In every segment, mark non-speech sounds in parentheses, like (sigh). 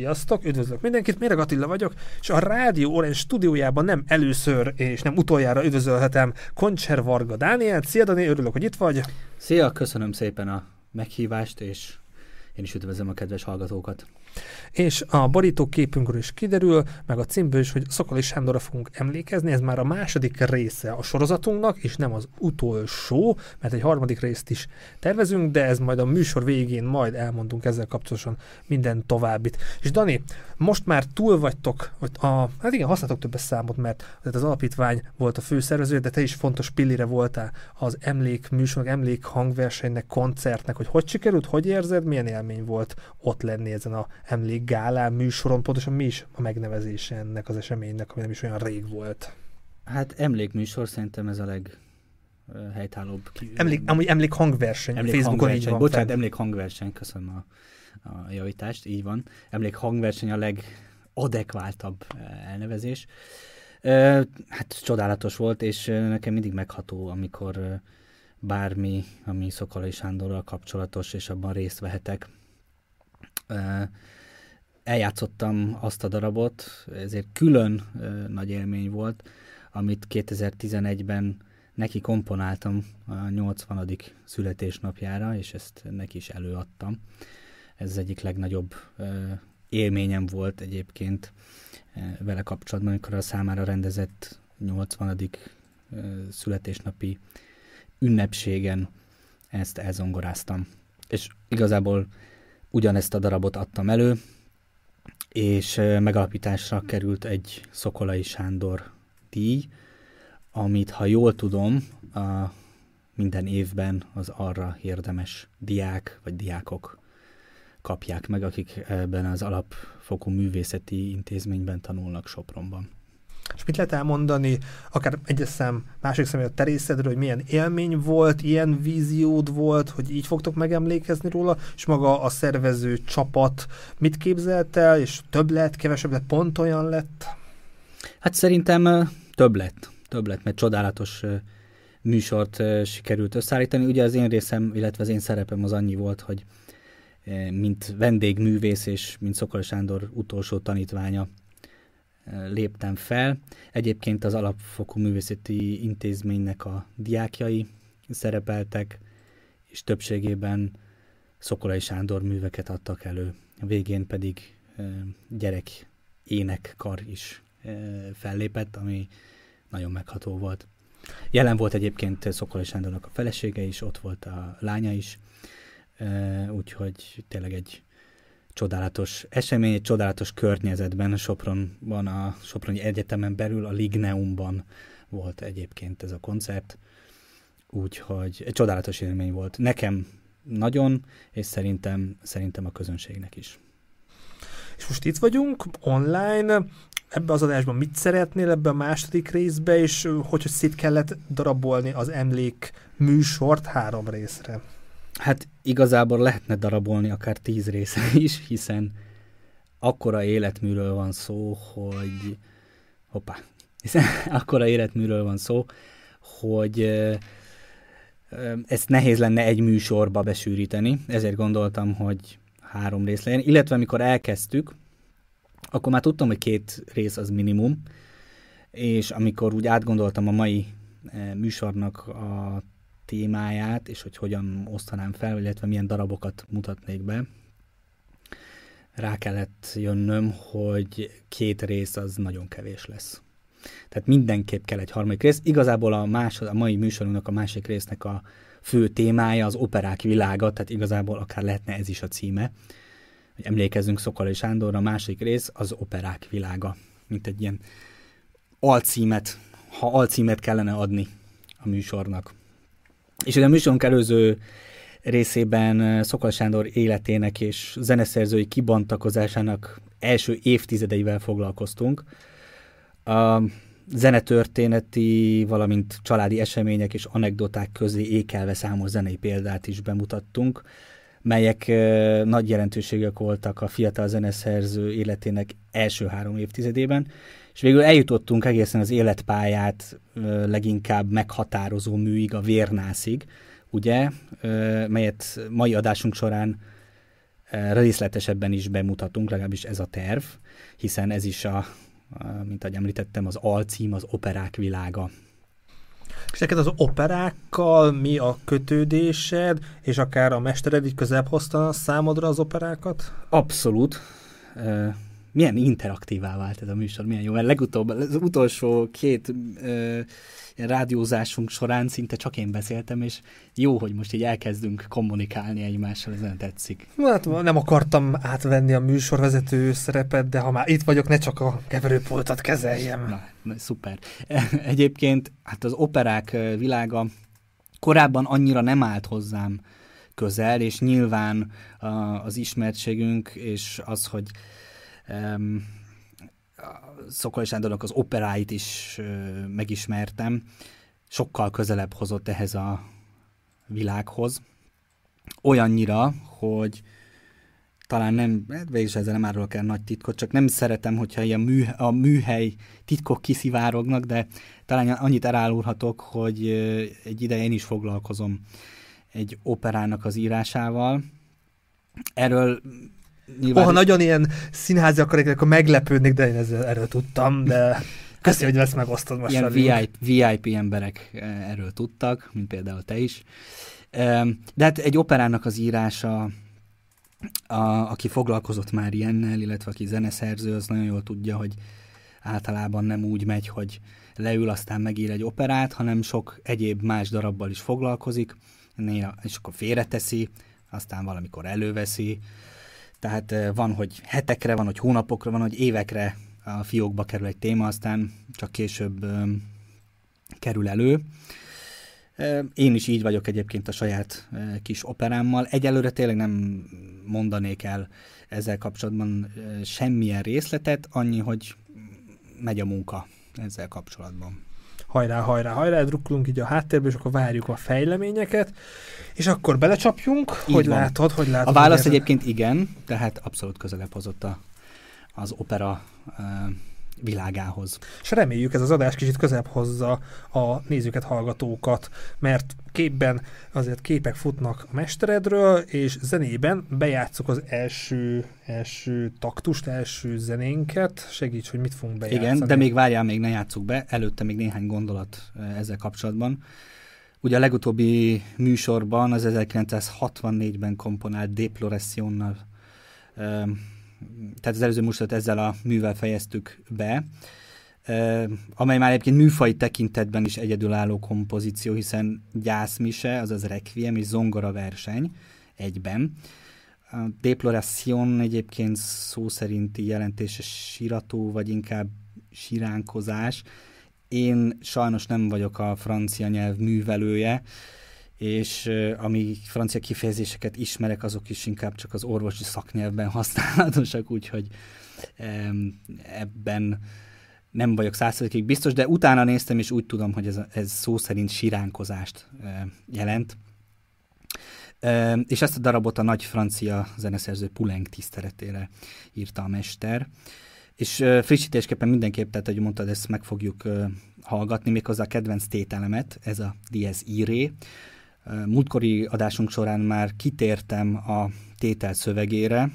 Sziasztok, üdvözlök mindenkit, Méreg Attila vagyok, és a Rádió Orange stúdiójában nem először és nem utoljára üdvözölhetem Koncser Varga Dániel. Szia Dani, örülök, hogy itt vagy. Szia, köszönöm szépen a meghívást, és én is üdvözlöm a kedves hallgatókat. És a borító képünkről is kiderül, meg a címből is, hogy Szokoli Sándorra fogunk emlékezni, ez már a második része a sorozatunknak, és nem az utolsó, mert egy harmadik részt is tervezünk, de ez majd a műsor végén majd elmondunk ezzel kapcsolatosan minden továbbit. És Dani, most már túl vagytok, hogy a, hát igen, használtok többes számot, mert az alapítvány volt a főszervező, de te is fontos pillire voltál az emlék műsornak, emlék hangversenynek, koncertnek, hogy hogy sikerült, hogy érzed, milyen élmény volt ott lenni ezen a emlékgálán műsoron, pontosan mi is a megnevezése ennek az eseménynek, ami nem is olyan rég volt. Hát emlékműsor szerintem ez a leg helytállóbb. Emlék, amúgy emlék hangverseny. Emlék Facebookon hangverseny. így van. Bocsánat, fenn. emlék hangverseny, köszönöm a, a javítást, így van. Emlék hangverseny a legadekváltabb elnevezés. Hát csodálatos volt, és nekem mindig megható, amikor bármi, ami Szokolai Sándorral kapcsolatos, és abban részt vehetek eljátszottam azt a darabot, ezért külön nagy élmény volt, amit 2011-ben neki komponáltam a 80. születésnapjára, és ezt neki is előadtam. Ez egyik legnagyobb élményem volt egyébként vele kapcsolatban, amikor a számára rendezett 80. születésnapi ünnepségen ezt elzongoráztam. És igazából ugyanezt a darabot adtam elő, és megalapításra került egy Szokolai Sándor díj, amit, ha jól tudom, a minden évben az arra érdemes diák vagy diákok kapják meg, akik ebben az alapfokú művészeti intézményben tanulnak Sopronban. És mit lehet elmondani, akár egyes szem, másik szem a terészedről, hogy milyen élmény volt, ilyen víziód volt, hogy így fogtok megemlékezni róla, és maga a szervező csapat mit képzelt el, és több lett, kevesebb lett, pont olyan lett? Hát szerintem több lett, több lett, mert csodálatos műsort sikerült összeállítani. Ugye az én részem, illetve az én szerepem az annyi volt, hogy mint vendégművész és mint Szokol Sándor utolsó tanítványa léptem fel. Egyébként az alapfokú művészeti intézménynek a diákjai szerepeltek, és többségében Szokolai Sándor műveket adtak elő. A végén pedig gyerek énekkar is fellépett, ami nagyon megható volt. Jelen volt egyébként Szokolai Sándornak a felesége is, ott volt a lánya is, úgyhogy tényleg egy csodálatos esemény, egy csodálatos környezetben, Sopronban, a Soproni Egyetemen belül, a Ligneumban volt egyébként ez a koncert, úgyhogy egy csodálatos élmény volt. Nekem nagyon, és szerintem, szerintem a közönségnek is. És most itt vagyunk, online, ebbe az adásban mit szeretnél ebbe a második részbe, és hogy, hogy szét kellett darabolni az emlék műsort három részre? Hát igazából lehetne darabolni akár tíz része (laughs) is, hiszen akkora életműről van szó, hogy hoppá, hiszen (laughs) akkora életműről van szó, hogy ezt nehéz lenne egy műsorba besűríteni, ezért gondoltam, hogy három rész legyen, illetve amikor elkezdtük, akkor már tudtam, hogy két rész az minimum, és amikor úgy átgondoltam a mai műsornak a témáját, és hogy hogyan osztanám fel, illetve milyen darabokat mutatnék be, rá kellett jönnöm, hogy két rész az nagyon kevés lesz. Tehát mindenképp kell egy harmadik rész. Igazából a, másod, a mai műsorunknak a másik résznek a fő témája az operák világa, tehát igazából akár lehetne ez is a címe. Hogy emlékezzünk Szokolai Sándorra, a másik rész az operák világa, mint egy ilyen alcímet, ha alcímet kellene adni a műsornak. És a műsorunk előző részében eh, Szokol Sándor életének és zeneszerzői kibontakozásának első évtizedeivel foglalkoztunk. A zenetörténeti, valamint családi események és anekdoták közé ékelve számos zenei példát is bemutattunk, melyek eh, nagy jelentőségek voltak a fiatal zeneszerző életének első három évtizedében, és végül eljutottunk egészen az életpályát leginkább meghatározó műig, a vérnászig, ugye, melyet mai adásunk során részletesebben is bemutatunk, legalábbis ez a terv, hiszen ez is a, mint ahogy említettem, az alcím, az operák világa. És neked az operákkal mi a kötődésed, és akár a mestered így közebb hozta számodra az operákat? Abszolút milyen interaktívá vált ez a műsor, milyen jó, mert legutóbb, az utolsó két ö, rádiózásunk során szinte csak én beszéltem, és jó, hogy most így elkezdünk kommunikálni egymással, ez nem tetszik. Hát nem akartam átvenni a műsorvezető szerepet, de ha már itt vagyok, ne csak a keverőpultot kezeljem. Na, na, szuper. (laughs) Egyébként hát az operák világa korábban annyira nem állt hozzám közel, és nyilván az ismertségünk, és az, hogy Um, Szokoly Sándornak az operáit is uh, megismertem, sokkal közelebb hozott ehhez a világhoz. Olyannyira, hogy talán nem, hát végül ezzel nem árulok el nagy titkot, csak nem szeretem, hogyha ilyen mű, a műhely titkok kiszivárognak, de talán annyit elárulhatok, hogy egy ideje én is foglalkozom egy operának az írásával. Erről Nyilván... Ha nagyon ilyen színházi akarok, akkor meglepődnék, de én ezzel, erről tudtam, de köszi, hogy ezt megosztod most. Ilyen VIP, VIP emberek eh, erről tudtak, mint például te is. De hát egy operának az írása, a, aki foglalkozott már ilyennel, illetve aki zeneszerző, az nagyon jól tudja, hogy általában nem úgy megy, hogy leül, aztán megír egy operát, hanem sok egyéb más darabbal is foglalkozik, néha, és akkor félreteszi, aztán valamikor előveszi, tehát van, hogy hetekre, van, hogy hónapokra, van, hogy évekre a fiókba kerül egy téma, aztán csak később kerül elő. Én is így vagyok egyébként a saját kis operámmal. Egyelőre tényleg nem mondanék el ezzel kapcsolatban semmilyen részletet, annyi, hogy megy a munka ezzel kapcsolatban hajrá, hajrá, hajrá, drukkolunk így a háttérbe, és akkor várjuk a fejleményeket, és akkor belecsapjunk, így hogy van. látod, hogy látod. A válasz egyébként igen, tehát abszolút közelebb hozott a, az opera uh, világához. És reméljük ez az adás kicsit közebb hozza a nézőket, hallgatókat, mert képben azért képek futnak a mesteredről, és zenében bejátszuk az első, első taktust, első zenénket. Segíts, hogy mit fogunk bejátszani. Igen, de még várjál, még ne játsszuk be. Előtte még néhány gondolat eh, ezzel kapcsolatban. Ugye a legutóbbi műsorban, az 1964-ben komponált Deplorationnal eh, tehát az előző műsort ezzel a művel fejeztük be, amely már egyébként műfai tekintetben is egyedülálló kompozíció, hiszen gyászmise, azaz requiem és zongora verseny egyben. A deploration egyébként szó szerinti jelentése sirató, vagy inkább siránkozás. Én sajnos nem vagyok a francia nyelv művelője, és ami francia kifejezéseket ismerek, azok is inkább csak az orvosi szaknyelvben (laughs) használatosak, úgyhogy ebben nem vagyok százszerzékig biztos, de utána néztem, és úgy tudom, hogy ez, ez szó szerint siránkozást jelent. És ezt a darabot a nagy francia zeneszerző Poulenc tiszteletére írta a mester. És frissítésképpen mindenképp, tehát, hogy mondtad, ezt meg fogjuk hallgatni, méghozzá a kedvenc tételemet, ez a Diez Iré, Múltkori adásunk során már kitértem a tétel szövegére,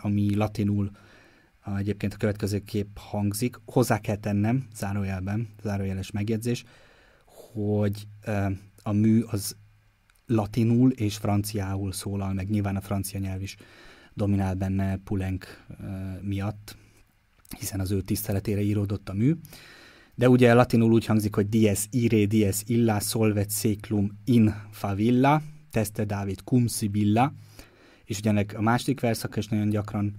ami latinul egyébként a következő kép hangzik. Hozzá kell tennem, zárójelben, zárójeles megjegyzés, hogy a mű az latinul és franciául szólal, meg nyilván a francia nyelv is dominál benne Pulenk miatt, hiszen az ő tiszteletére íródott a mű de ugye latinul úgy hangzik, hogy dies ire, dies illa, solvet seclum in favilla, teste David cum sibilla, és ugye a második verszak is nagyon gyakran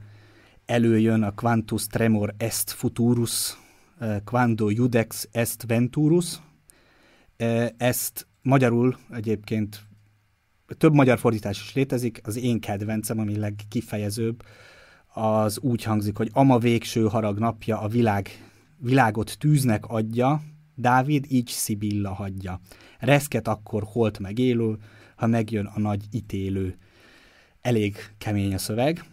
előjön a quantus tremor est futurus, eh, quando judex est venturus. Eh, ezt magyarul egyébként több magyar fordítás is létezik, az én kedvencem, ami legkifejezőbb, az úgy hangzik, hogy ama végső harag napja a világ világot tűznek adja, Dávid így Szibilla hagyja. Reszket akkor holt megélő, ha megjön a nagy ítélő. Elég kemény a szöveg,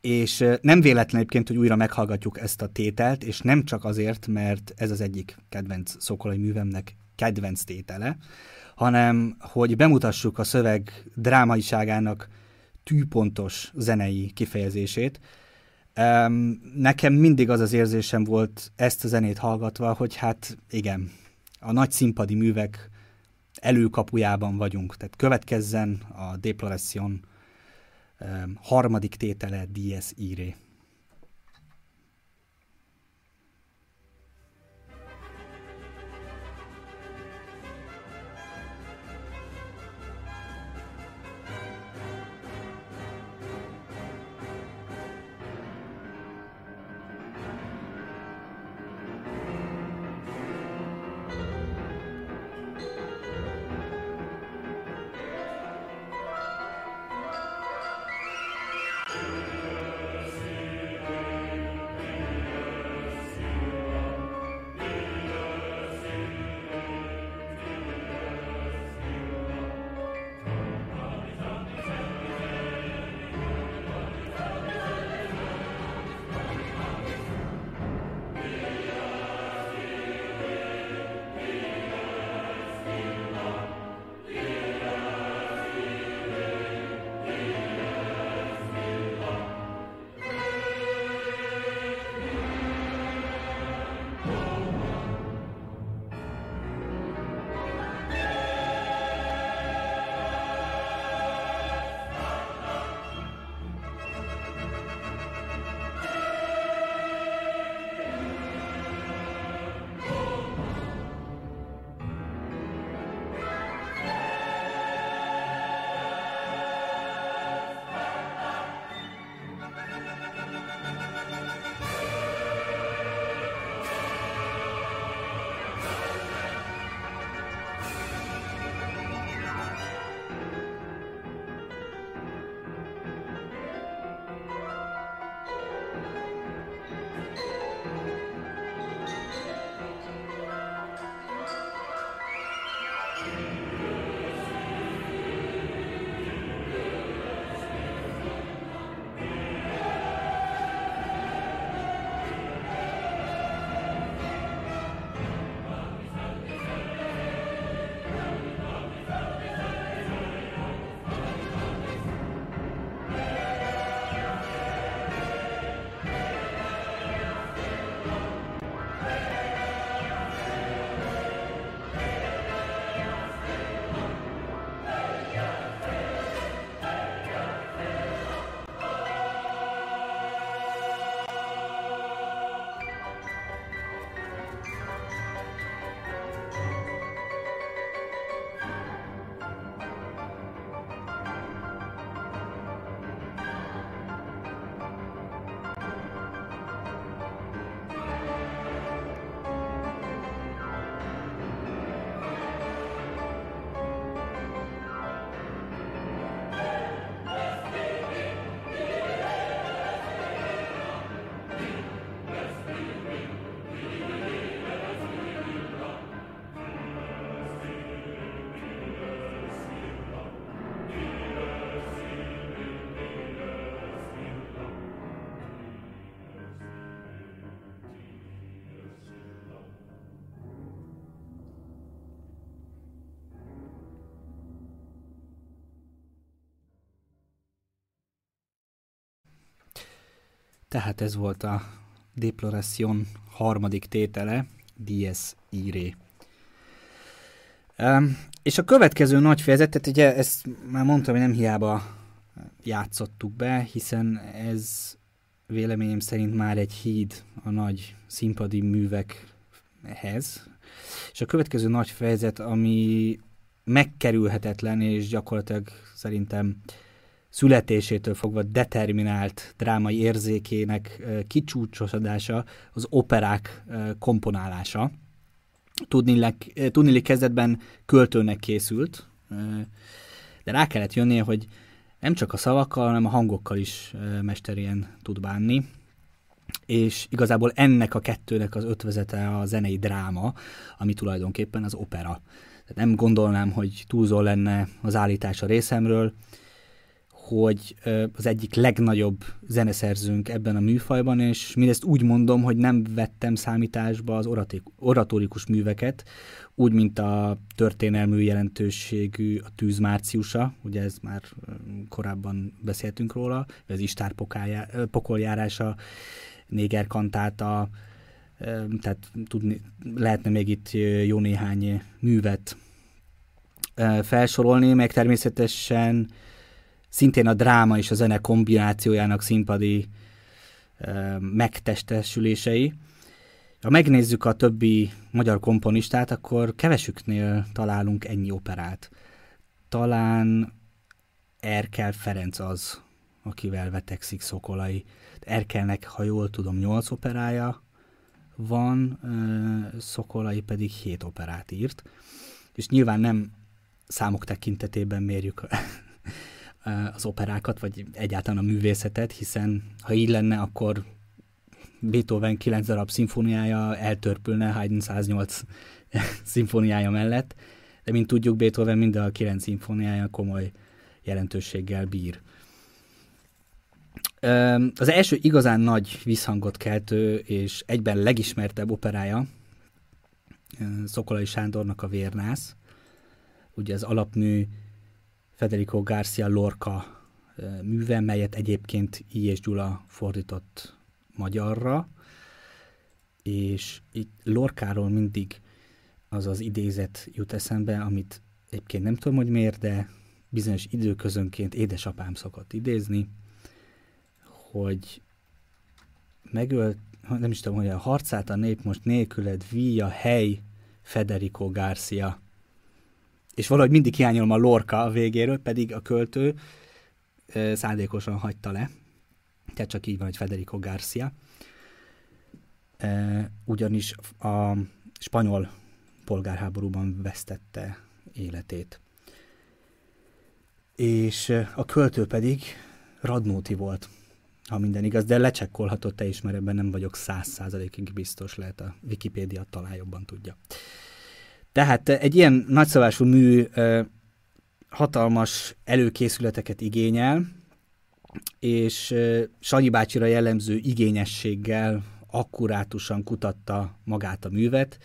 és nem véletlen egyébként, hogy újra meghallgatjuk ezt a tételt, és nem csak azért, mert ez az egyik kedvenc szokolai művemnek kedvenc tétele, hanem hogy bemutassuk a szöveg drámaiságának tűpontos zenei kifejezését. Nekem mindig az az érzésem volt ezt a zenét hallgatva, hogy hát igen, a nagy színpadi művek előkapujában vagyunk. Tehát következzen a Deploration harmadik tétele Dies Irae. Tehát ez volt a Deploration harmadik tétele, Dies Irae. Um, és a következő nagy fejezet, tehát ugye ezt már mondtam, hogy nem hiába játszottuk be, hiszen ez véleményem szerint már egy híd a nagy színpadi művekhez. És a következő nagy fejezet, ami megkerülhetetlen, és gyakorlatilag szerintem születésétől fogva determinált drámai érzékének kicsúcsosodása, az operák komponálása. Tudnilik, tudnilik kezdetben költőnek készült, de rá kellett jönnie, hogy nem csak a szavakkal, hanem a hangokkal is mesterien tud bánni, és igazából ennek a kettőnek az ötvezete a zenei dráma, ami tulajdonképpen az opera. Tehát nem gondolnám, hogy túlzó lenne az állítás a részemről, hogy az egyik legnagyobb zeneszerzőnk ebben a műfajban, és mindezt úgy mondom, hogy nem vettem számításba az oratórikus műveket, úgy, mint a történelmű jelentőségű a Tűz Márciusa, ugye ez már korábban beszéltünk róla, az Istár pokoljárása, Néger kantáta, tehát tudni, lehetne még itt jó néhány művet felsorolni, meg természetesen szintén a dráma és a zene kombinációjának színpadi megtestesülései. Ha megnézzük a többi magyar komponistát, akkor kevesüknél találunk ennyi operát. Talán Erkel Ferenc az, akivel vetekszik Szokolai. Erkelnek, ha jól tudom, nyolc operája van, Szokolai pedig hét operát írt. És nyilván nem számok tekintetében mérjük az operákat, vagy egyáltalán a művészetet, hiszen ha így lenne, akkor Beethoven 9 darab szimfóniája eltörpülne Haydn (laughs) 108 szimfóniája mellett, de mint tudjuk, Beethoven mind a 9 szimfóniája komoly jelentőséggel bír. Az első igazán nagy visszhangot keltő és egyben legismertebb operája Szokolai Sándornak a Vérnász. Ugye az alapmű Federico Garcia Lorca műve, melyet egyébként I. és Gyula fordított magyarra, és itt Lorkáról mindig az az idézet jut eszembe, amit egyébként nem tudom, hogy miért, de bizonyos időközönként édesapám szokott idézni, hogy megölt, nem is tudom, hogy a harcát a nép most nélküled víja hely Federico Garcia. És valahogy mindig hiányolom a lorka a végéről, pedig a költő szándékosan hagyta le. Tehát csak így van, hogy Federico Garcia. Ugyanis a spanyol polgárháborúban vesztette életét. És a költő pedig Radnóti volt ha minden igaz, de lecsekkolhatott te is, mert ebben nem vagyok száz százalékig biztos, lehet a Wikipédia talán jobban tudja. Tehát egy ilyen nagyszabású mű hatalmas előkészületeket igényel, és Sanyi bácsira jellemző igényességgel akkurátusan kutatta magát a művet,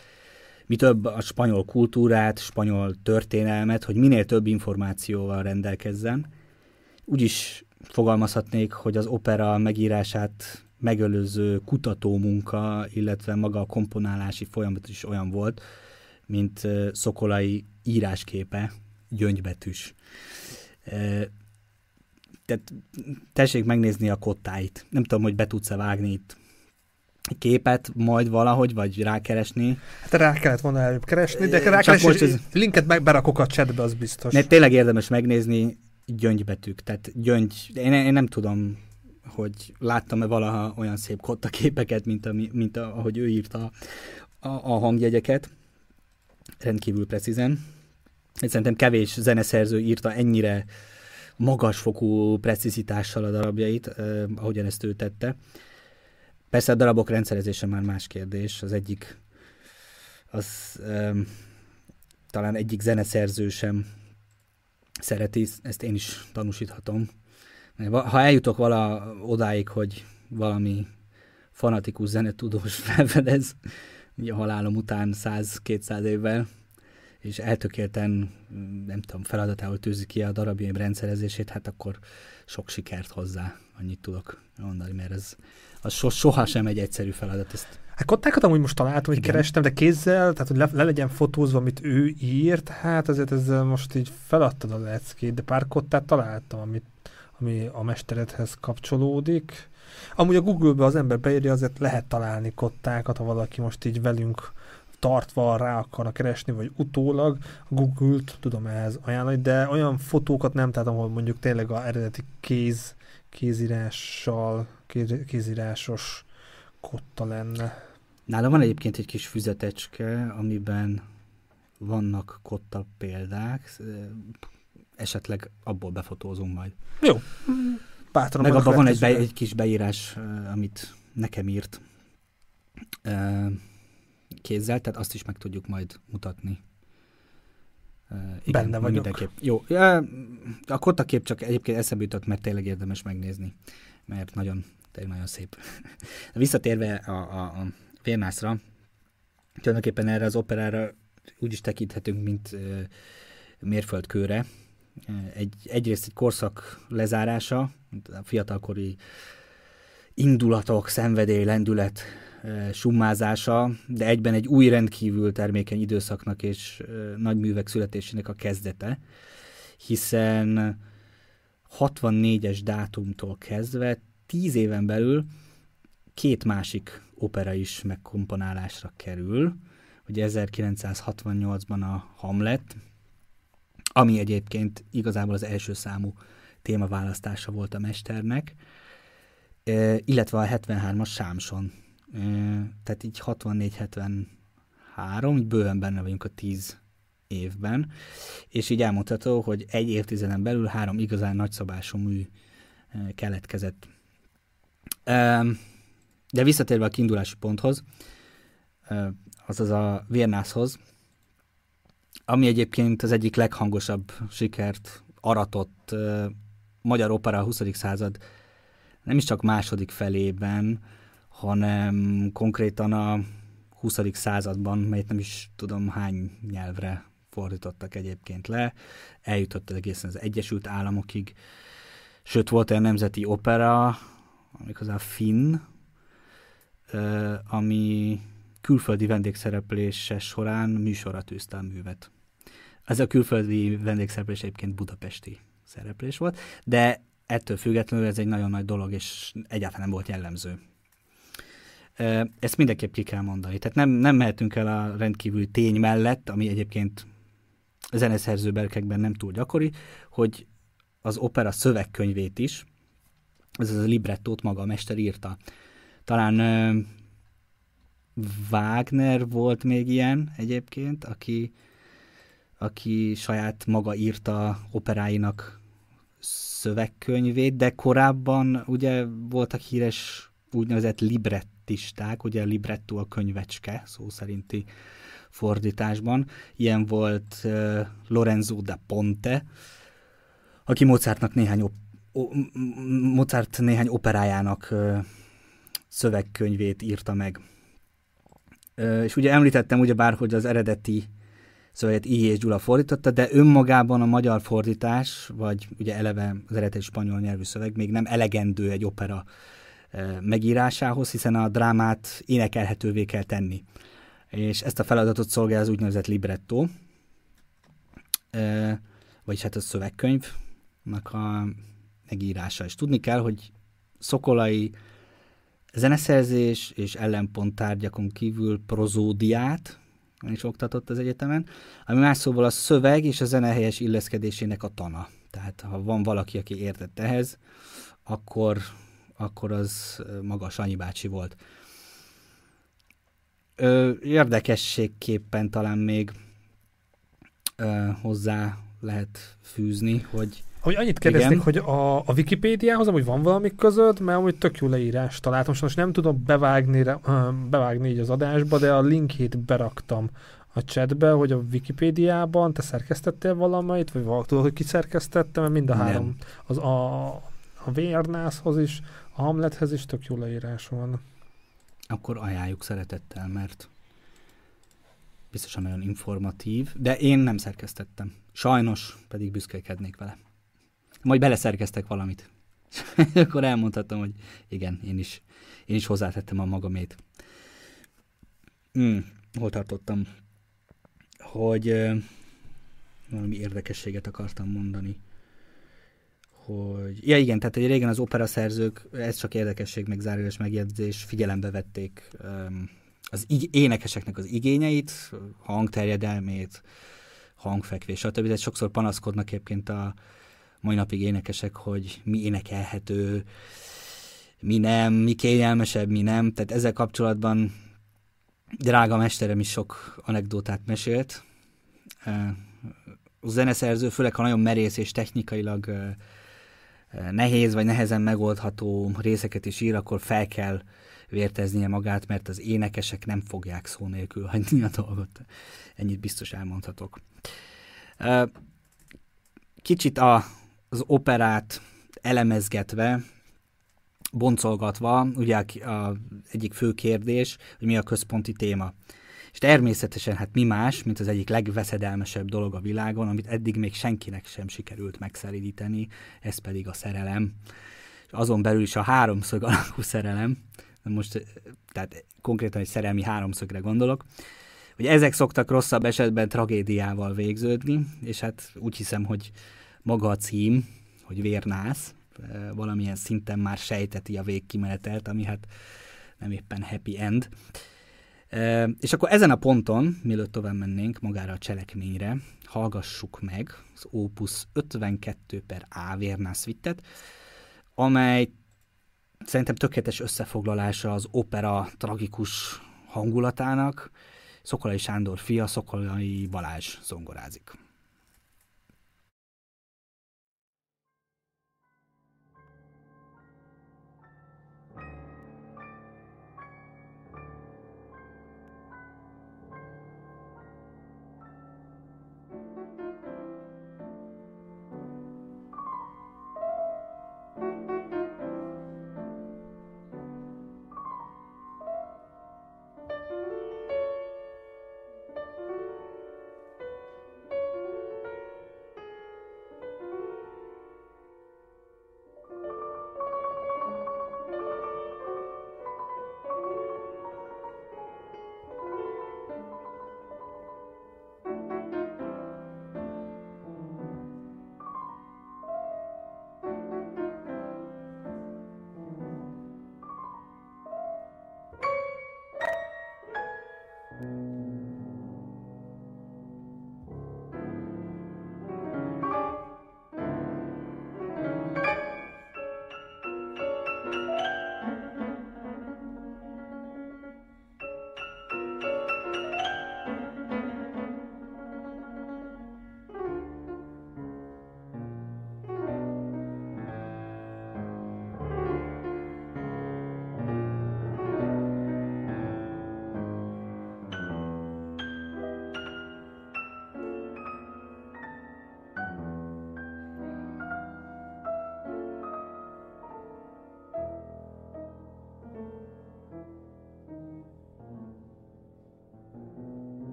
mi több a spanyol kultúrát, spanyol történelmet, hogy minél több információval rendelkezzen. Úgyis fogalmazhatnék, hogy az opera megírását megelőző munka, illetve maga a komponálási folyamat is olyan volt, mint Szokolai írásképe, gyöngybetűs. Tehát tessék megnézni a kottáit. Nem tudom, hogy be tudsz-e vágni itt képet majd valahogy, vagy rákeresni. Hát rá kellett volna előbb keresni, de rákeresni, most ez... linket meg berakok a chatbe, az biztos. Ne, tényleg érdemes megnézni, gyöngybetűk, tehát gyöngy, én, én nem tudom, hogy láttam-e valaha olyan szép kotta képeket, mint, a, mint a, ahogy ő írta a, a hangjegyeket, rendkívül precízen. Szerintem kevés zeneszerző írta ennyire magasfokú precizitással a darabjait, eh, ahogyan ezt ő tette. Persze a darabok rendszerezése már más kérdés. Az egyik, az eh, talán egyik zeneszerző sem szereti, ezt én is tanúsíthatom. Ha eljutok vala odáig, hogy valami fanatikus zenetudós (laughs) felfedez, a halálom után 100-200 évvel, és eltökélten, nem tudom, feladatául tűzi ki a darabjaim rendszerezését, hát akkor sok sikert hozzá, annyit tudok mondani, mert ez az so, soha sem egy egyszerű feladat. Ezt Hát kottákat amúgy most találtam, hogy Igen. kerestem, de kézzel, tehát hogy le, le legyen fotózva, amit ő írt, hát azért ezzel most így feladtad a leckét, de pár kottát találtam, amit, ami a mesteredhez kapcsolódik. Amúgy a Google-be az ember beírja, azért lehet találni kottákat, ha valaki most így velünk tartva rá akarna keresni, vagy utólag Google-t tudom ehhez ajánlani, de olyan fotókat nem találtam, ahol mondjuk tényleg a eredeti kéz, kézírással, kéz, kézírásos kotta lenne. Nálam van egyébként egy kis füzetecske, amiben vannak kotta példák, esetleg abból befotózunk majd. Jó. Bátran Meg abban van egy, be, egy kis beírás, amit nekem írt kézzel, tehát azt is meg tudjuk majd mutatni igen, Benne vagyok. Mindenképp. Jó, a Kotta kép csak egyébként eszembe jutott, mert tényleg érdemes megnézni, mert nagyon, tényleg nagyon szép. (laughs) Visszatérve a, a, a Vérnászra, tulajdonképpen erre az operára úgy is tekinthetünk, mint mérföldkőre. Egy, egyrészt egy korszak lezárása, a fiatalkori indulatok, szenvedély, lendület summázása, de egyben egy új rendkívül termékeny időszaknak és nagy művek születésének a kezdete, hiszen 64-es dátumtól kezdve 10 éven belül két másik opera is megkomponálásra kerül. Ugye 1968-ban a Hamlet, ami egyébként igazából az első számú témaválasztása volt a mesternek, illetve a 73-as Sámson tehát így 64-73, így bőven benne vagyunk a 10 évben, és így elmondható, hogy egy évtizeden belül három igazán nagyszabású mű keletkezett. De visszatérve a kiindulási ponthoz, azaz a Vérnászhoz, ami egyébként az egyik leghangosabb sikert aratott magyar opera a 20. század nem is csak második felében, hanem konkrétan a 20. században, melyet nem is tudom hány nyelvre fordítottak egyébként le, eljutott egészen az Egyesült Államokig, sőt volt egy nemzeti opera, a Finn, ami külföldi vendégszereplése során műsorra tűzte a művet. Ez a külföldi vendégszereplés egyébként budapesti szereplés volt, de ettől függetlenül ez egy nagyon nagy dolog, és egyáltalán nem volt jellemző ezt mindenképp ki kell mondani. Tehát nem, nem mehetünk el a rendkívüli tény mellett, ami egyébként zeneszerző berkekben nem túl gyakori, hogy az opera szövegkönyvét is, ez az a librettót maga a mester írta. Talán Wagner volt még ilyen egyébként, aki, aki saját maga írta operáinak szövegkönyvét, de korábban ugye voltak híres úgynevezett libret librettisták, ugye a libretto a könyvecske, szó szerinti fordításban. Ilyen volt uh, Lorenzo da Ponte, aki Mozartnak néhány, op- Mozart néhány operájának uh, szövegkönyvét írta meg. És ugye említettem ugye bár, hogy az eredeti szöveget I. és Gyula fordította, de önmagában a magyar fordítás, vagy ugye eleve az eredeti spanyol nyelvű szöveg még nem elegendő egy opera megírásához, hiszen a drámát énekelhetővé kell tenni. És ezt a feladatot szolgál az úgynevezett libretto, vagyis hát a szövegkönyvnek a megírása. És tudni kell, hogy szokolai zeneszerzés és ellenpont tárgyakon kívül prozódiát is oktatott az egyetemen, ami más szóval a szöveg és a zene helyes illeszkedésének a tana. Tehát ha van valaki, aki értett ehhez, akkor akkor az maga Sanyi bácsi volt. Ö, érdekességképpen talán még ö, hozzá lehet fűzni, hogy hogy annyit kérdezték, Igen. hogy a, a Wikipédiához amúgy van valami között, mert amúgy tök jó leírás találtam, most nem tudom bevágni, bevágni így az adásba, de a linkét beraktam a chatbe, hogy a Wikipédiában te szerkesztettél valamit, vagy tudod, hogy ki szerkesztette, mert mind a három, az a, a Vérnászhoz is, a Hamlethez is tök jó leírás van. Akkor ajánljuk szeretettel, mert biztosan nagyon informatív, de én nem szerkesztettem. Sajnos, pedig büszkélkednék vele. Majd beleszerkeztek valamit. (laughs) Akkor elmondhatom, hogy igen, én is, én is hozzátettem a magamét. Hmm, hol tartottam? Hogy uh, valami érdekességet akartam mondani hogy... Ja igen, tehát egy régen az opera szerzők, ez csak érdekesség, meg zárójeles megjegyzés, figyelembe vették um, az ig- énekeseknek az igényeit, hangterjedelmét, hangfekvés, stb. Tehát sokszor panaszkodnak egyébként a mai napig énekesek, hogy mi énekelhető, mi nem, mi kényelmesebb, mi nem. Tehát ezzel kapcsolatban drága mesterem is sok anekdotát mesélt. A zeneszerző, főleg ha nagyon merész és technikailag nehéz vagy nehezen megoldható részeket is ír, akkor fel kell vérteznie magát, mert az énekesek nem fogják szó nélkül hagyni a dolgot. Ennyit biztos elmondhatok. Kicsit a, az operát elemezgetve, boncolgatva, ugye a, egyik fő kérdés, hogy mi a központi téma. És természetesen hát mi más, mint az egyik legveszedelmesebb dolog a világon, amit eddig még senkinek sem sikerült megszeríteni, ez pedig a szerelem. És azon belül is a háromszög alakú szerelem, most tehát konkrétan egy szerelmi háromszögre gondolok, hogy ezek szoktak rosszabb esetben tragédiával végződni, és hát úgy hiszem, hogy maga a cím, hogy vérnász, valamilyen szinten már sejteti a végkimenetelt, ami hát nem éppen happy end. És akkor ezen a ponton, mielőtt tovább mennénk magára a cselekményre, hallgassuk meg az Opus 52 per A Vérnász Vittet, amely szerintem tökéletes összefoglalása az opera tragikus hangulatának. Szokolai Sándor fia, Szokolai Balázs zongorázik.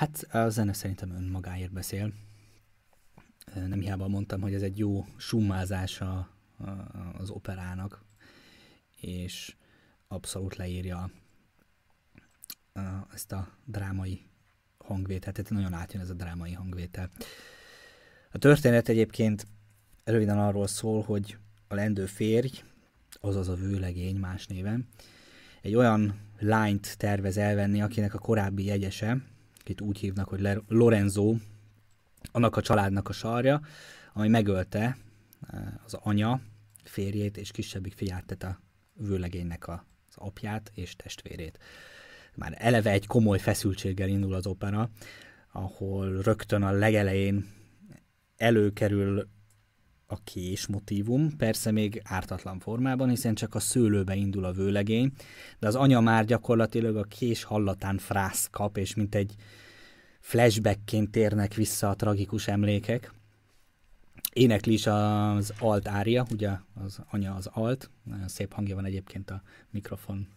Hát a zene szerintem önmagáért beszél. Nem hiába mondtam, hogy ez egy jó summázása az operának, és abszolút leírja ezt a drámai hangvételt, tehát nagyon átjön ez a drámai hangvétel. A történet egyébként röviden arról szól, hogy a lendő férj, azaz a vőlegény más néven, egy olyan lányt tervez elvenni, akinek a korábbi jegyese, akit úgy hívnak, hogy Lorenzo, annak a családnak a sarja, ami megölte eh, az anya, férjét és kisebbik fiát, tehát a vőlegénynek az apját és testvérét. Már eleve egy komoly feszültséggel indul az opera, ahol rögtön a legelején előkerül a kés motívum, persze még ártatlan formában, hiszen csak a szőlőbe indul a vőlegény, de az anya már gyakorlatilag a kés hallatán frász kap, és mint egy flashbackként térnek vissza a tragikus emlékek. Énekli is az alt ária, ugye az anya az alt, nagyon szép hangja van egyébként a mikrofon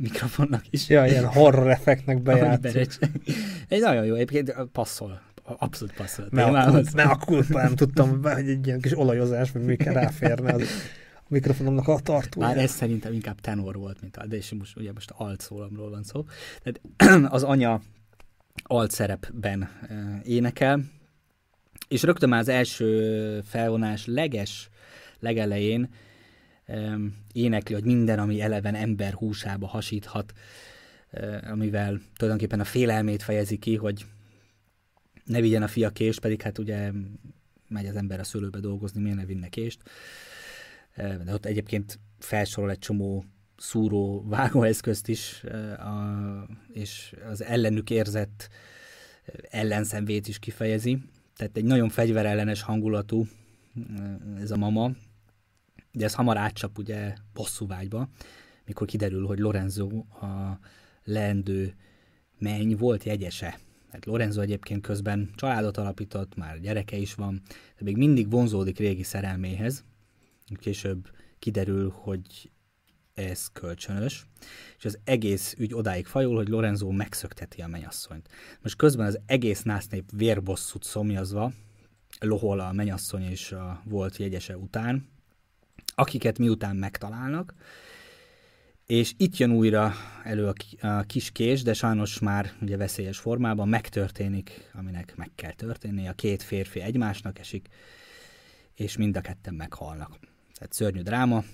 mikrofonnak is. Ja, ilyen horror effektnek bejátszik. Egy nagyon jó, egyébként passzol, abszolút passzol. Ne a, ne a kulpa, nem tudtam, hogy egy ilyen kis olajozás, mi kell ráférne az a mikrofonomnak a tartója. Már ez szerintem inkább tenor volt, mint a, de és most, ugye most alt szólamról van szó. Tehát (clears throat) az anya alt szerepben énekel, és rögtön már az első felvonás leges legelején énekli, hogy minden, ami eleven ember húsába hasíthat, amivel tulajdonképpen a félelmét fejezi ki, hogy ne vigyen a fia kést, pedig hát ugye megy az ember a szőlőbe dolgozni, miért ne vinne kést. De ott egyébként felsorol egy csomó szúró vágóeszközt is, és az ellenük érzett ellenszenvét is kifejezi. Tehát egy nagyon fegyverellenes hangulatú ez a mama, de ez hamar átcsap ugye bosszúvágyba, mikor kiderül, hogy Lorenzo a leendő menny volt jegyese. Hát Lorenzo egyébként közben családot alapított, már gyereke is van, de még mindig vonzódik régi szerelméhez. Később kiderül, hogy ez kölcsönös, és az egész ügy odáig fajul, hogy Lorenzo megszökteti a menyasszonyt. Most közben az egész násznép vérbosszút szomjazva lohol a menyasszony és a volt jegyese után, akiket miután megtalálnak, és itt jön újra elő a kis kés, de sajnos már ugye veszélyes formában megtörténik, aminek meg kell történni. A két férfi egymásnak esik, és mind a ketten meghalnak. Tehát szörnyű dráma,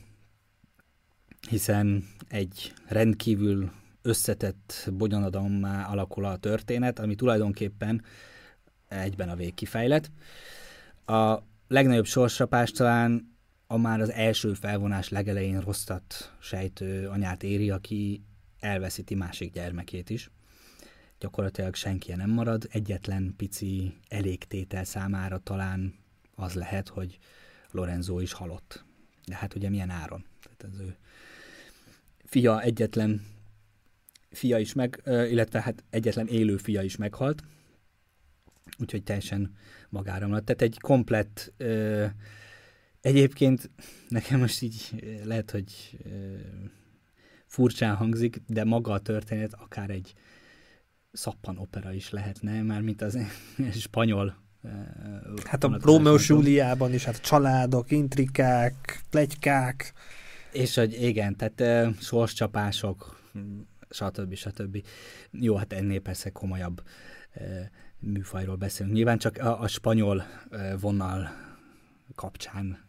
hiszen egy rendkívül összetett bonyoladammá alakul a történet, ami tulajdonképpen egyben a végkifejlet. A legnagyobb sorsapás talán a már az első felvonás legelején rosszat sejtő anyát éri, aki elveszíti másik gyermekét is. Gyakorlatilag senki nem marad, egyetlen pici elégtétel számára talán az lehet, hogy Lorenzo is halott. De hát ugye milyen áron? Tehát az ő fia egyetlen fia is meg, illetve hát egyetlen élő fia is meghalt, úgyhogy teljesen magára maradt. Tehát egy komplett Egyébként nekem most így lehet, hogy furcsán hangzik, de maga a történet akár egy szappan opera is lehetne, már mint az (laughs) spanyol Hát a Romeo Juliában is, hát családok, intrikák, plegykák. És hogy igen, tehát sorscsapások, stb. stb. Jó, hát ennél persze komolyabb műfajról beszélünk. Nyilván csak a, a spanyol vonal kapcsán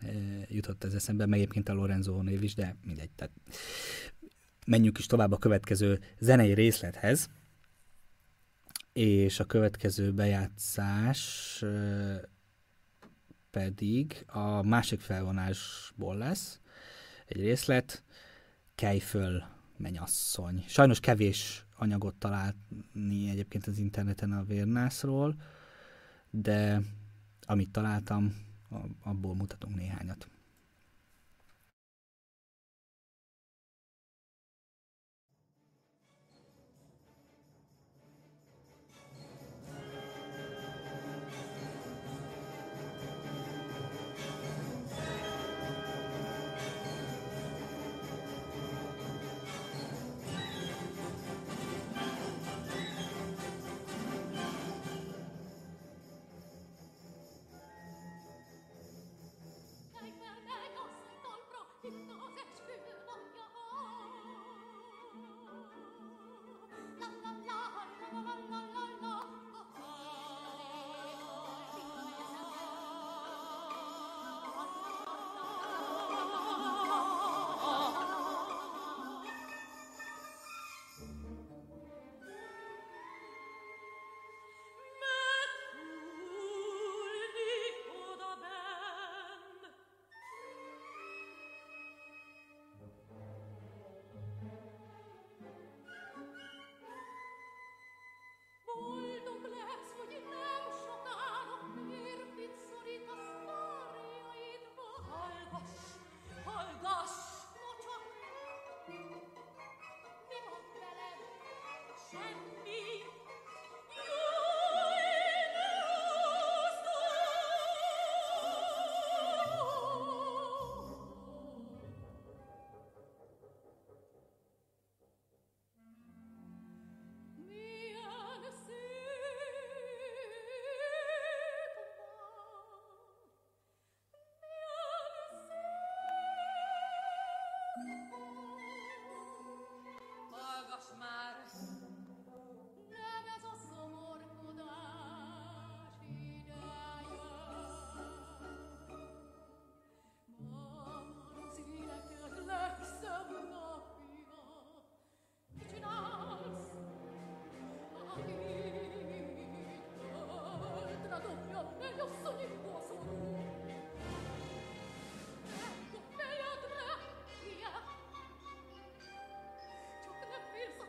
jutott ez eszembe, meg egyébként a Lorenzo név is, de mindegy. Tehát menjünk is tovább a következő zenei részlethez, és a következő bejátszás pedig a másik felvonásból lesz egy részlet, Kelj föl, menyasszony. Sajnos kevés anyagot találni egyébként az interneten a Vérnászról, de amit találtam, abból mutatunk néhányat.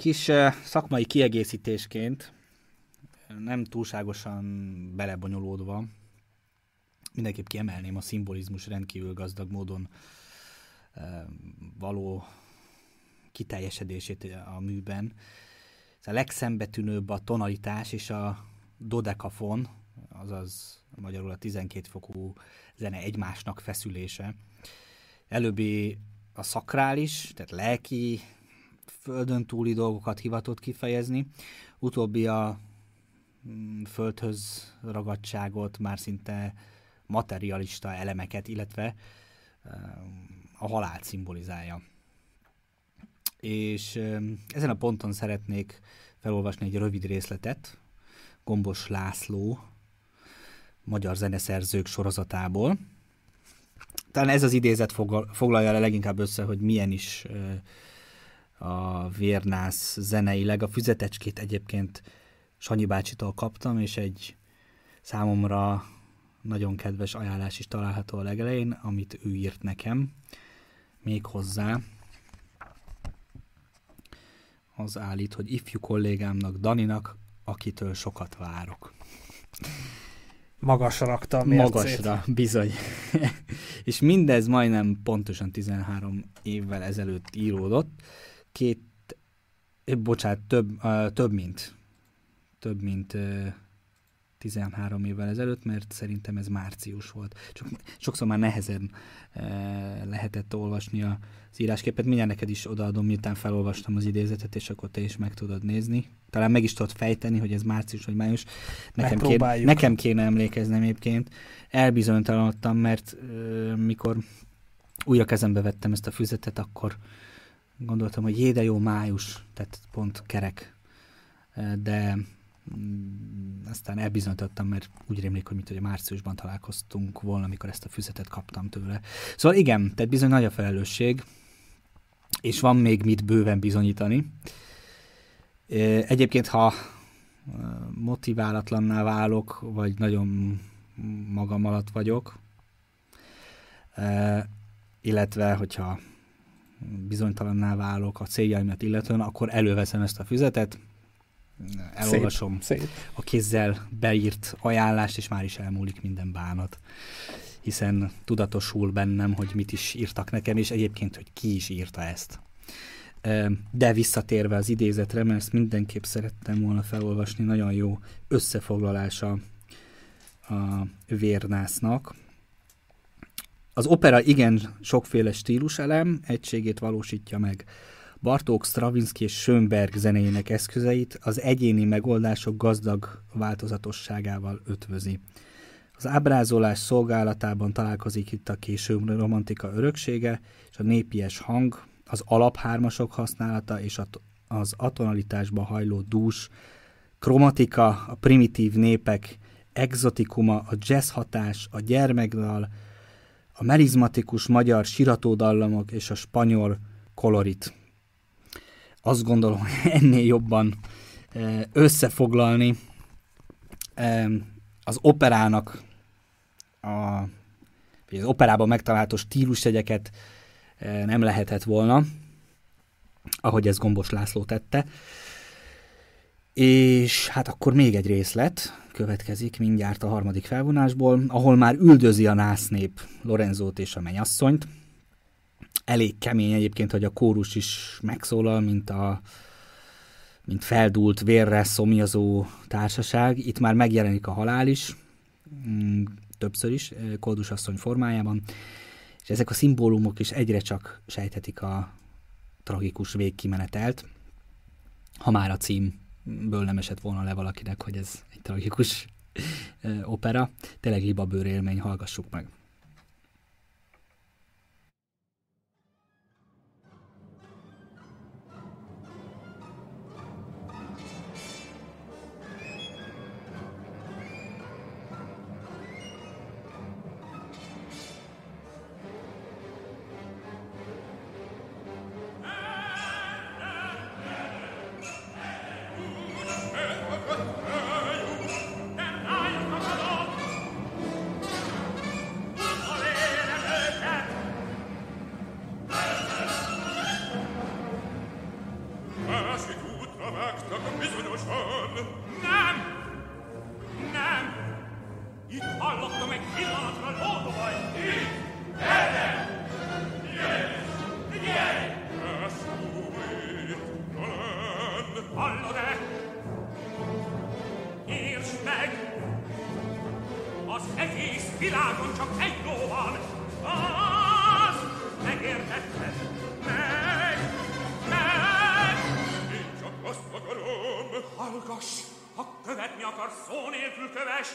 Kis szakmai kiegészítésként, nem túlságosan belebonyolódva, mindenképp kiemelném a szimbolizmus rendkívül gazdag módon való kiteljesedését a műben. A legszembetűnőbb a tonalitás és a dodekafon, azaz magyarul a 12 fokú zene egymásnak feszülése. Előbbi a szakrális, tehát lelki földön túli dolgokat hivatott kifejezni, utóbbi a mm, földhöz ragadtságot, már szinte materialista elemeket, illetve a halált szimbolizálja. És ezen a ponton szeretnék felolvasni egy rövid részletet Gombos László magyar zeneszerzők sorozatából. Talán ez az idézet foglalja le leginkább össze, hogy milyen is a Vérnász zeneileg. A füzetecskét egyébként Sanyi bácsitól kaptam, és egy számomra nagyon kedves ajánlás is található a legelején, amit ő írt nekem. Még hozzá az állít, hogy ifjú kollégámnak, Daninak, akitől sokat várok. Magasra rakta a mércét. Magasra, bizony. (laughs) és mindez majdnem pontosan 13 évvel ezelőtt íródott, két, eh, bocsánat, több, uh, több mint, több mint uh, 13 évvel ezelőtt, mert szerintem ez március volt. Csak sokszor már nehezen uh, lehetett olvasni az írásképet. Mindjárt neked is odaadom, miután felolvastam az idézetet, és akkor te is meg tudod nézni. Talán meg is tudod fejteni, hogy ez március vagy május. Nekem, kéne, nekem kéne emlékeznem egyébként. Elbizonytalanodtam, mert uh, mikor újra kezembe vettem ezt a füzetet, akkor gondoltam, hogy jé, de jó május, tehát pont kerek. De mm, aztán elbizonyítottam, mert úgy rémlik, hogy mint hogy márciusban találkoztunk volna, amikor ezt a füzetet kaptam tőle. Szóval igen, tehát bizony nagy a felelősség, és van még mit bőven bizonyítani. Egyébként, ha motiválatlanná válok, vagy nagyon magam alatt vagyok, illetve hogyha bizonytalanná válok a céljaimat illetően, akkor előveszem ezt a füzetet, elolvasom szép, szép. a kézzel beírt ajánlást, és már is elmúlik minden bánat. Hiszen tudatosul bennem, hogy mit is írtak nekem, és egyébként, hogy ki is írta ezt. De visszatérve az idézetre, mert ezt mindenképp szerettem volna felolvasni, nagyon jó összefoglalása a vérnásznak. Az opera igen sokféle stíluselem egységét valósítja meg. Bartók, Stravinsky és Schönberg zenéjének eszközeit az egyéni megoldások gazdag változatosságával ötvözi. Az ábrázolás szolgálatában találkozik itt a később romantika öröksége és a népies hang, az alaphármasok használata és az atonalitásba hajló dús, kromatika, a primitív népek exotikuma, a jazz hatás, a gyermekdal, a merizmatikus magyar siratódallamok és a spanyol kolorit. Azt gondolom, (laughs) ennél jobban összefoglalni az operának a, vagy az operában megtalálható stílusjegyeket nem lehetett volna, ahogy ez Gombos László tette. És hát akkor még egy részlet következik mindjárt a harmadik felvonásból, ahol már üldözi a násznép Lorenzót és a mennyasszonyt. Elég kemény egyébként, hogy a kórus is megszólal, mint a mint feldult, vérre szomjazó társaság. Itt már megjelenik a halál is, mm, többször is, Koldus asszony formájában, és ezek a szimbólumok is egyre csak sejthetik a tragikus végkimenetelt, ha már a címből nem esett volna le valakinek, hogy ez egy tragikus opera. Tényleg libabőr élmény, hallgassuk meg. Itt hallottam egy pillanatra lódovaj! Itt! Erre! Figyelj! Figyelj! Ezt újtelen! Hallod-e? Meg! Az egész világon csak egy ló! Az! Megértetted? Meg! Meg! Én csak azt akarom! Hallgass! Ha követni akarsz, szó nélkül kövess!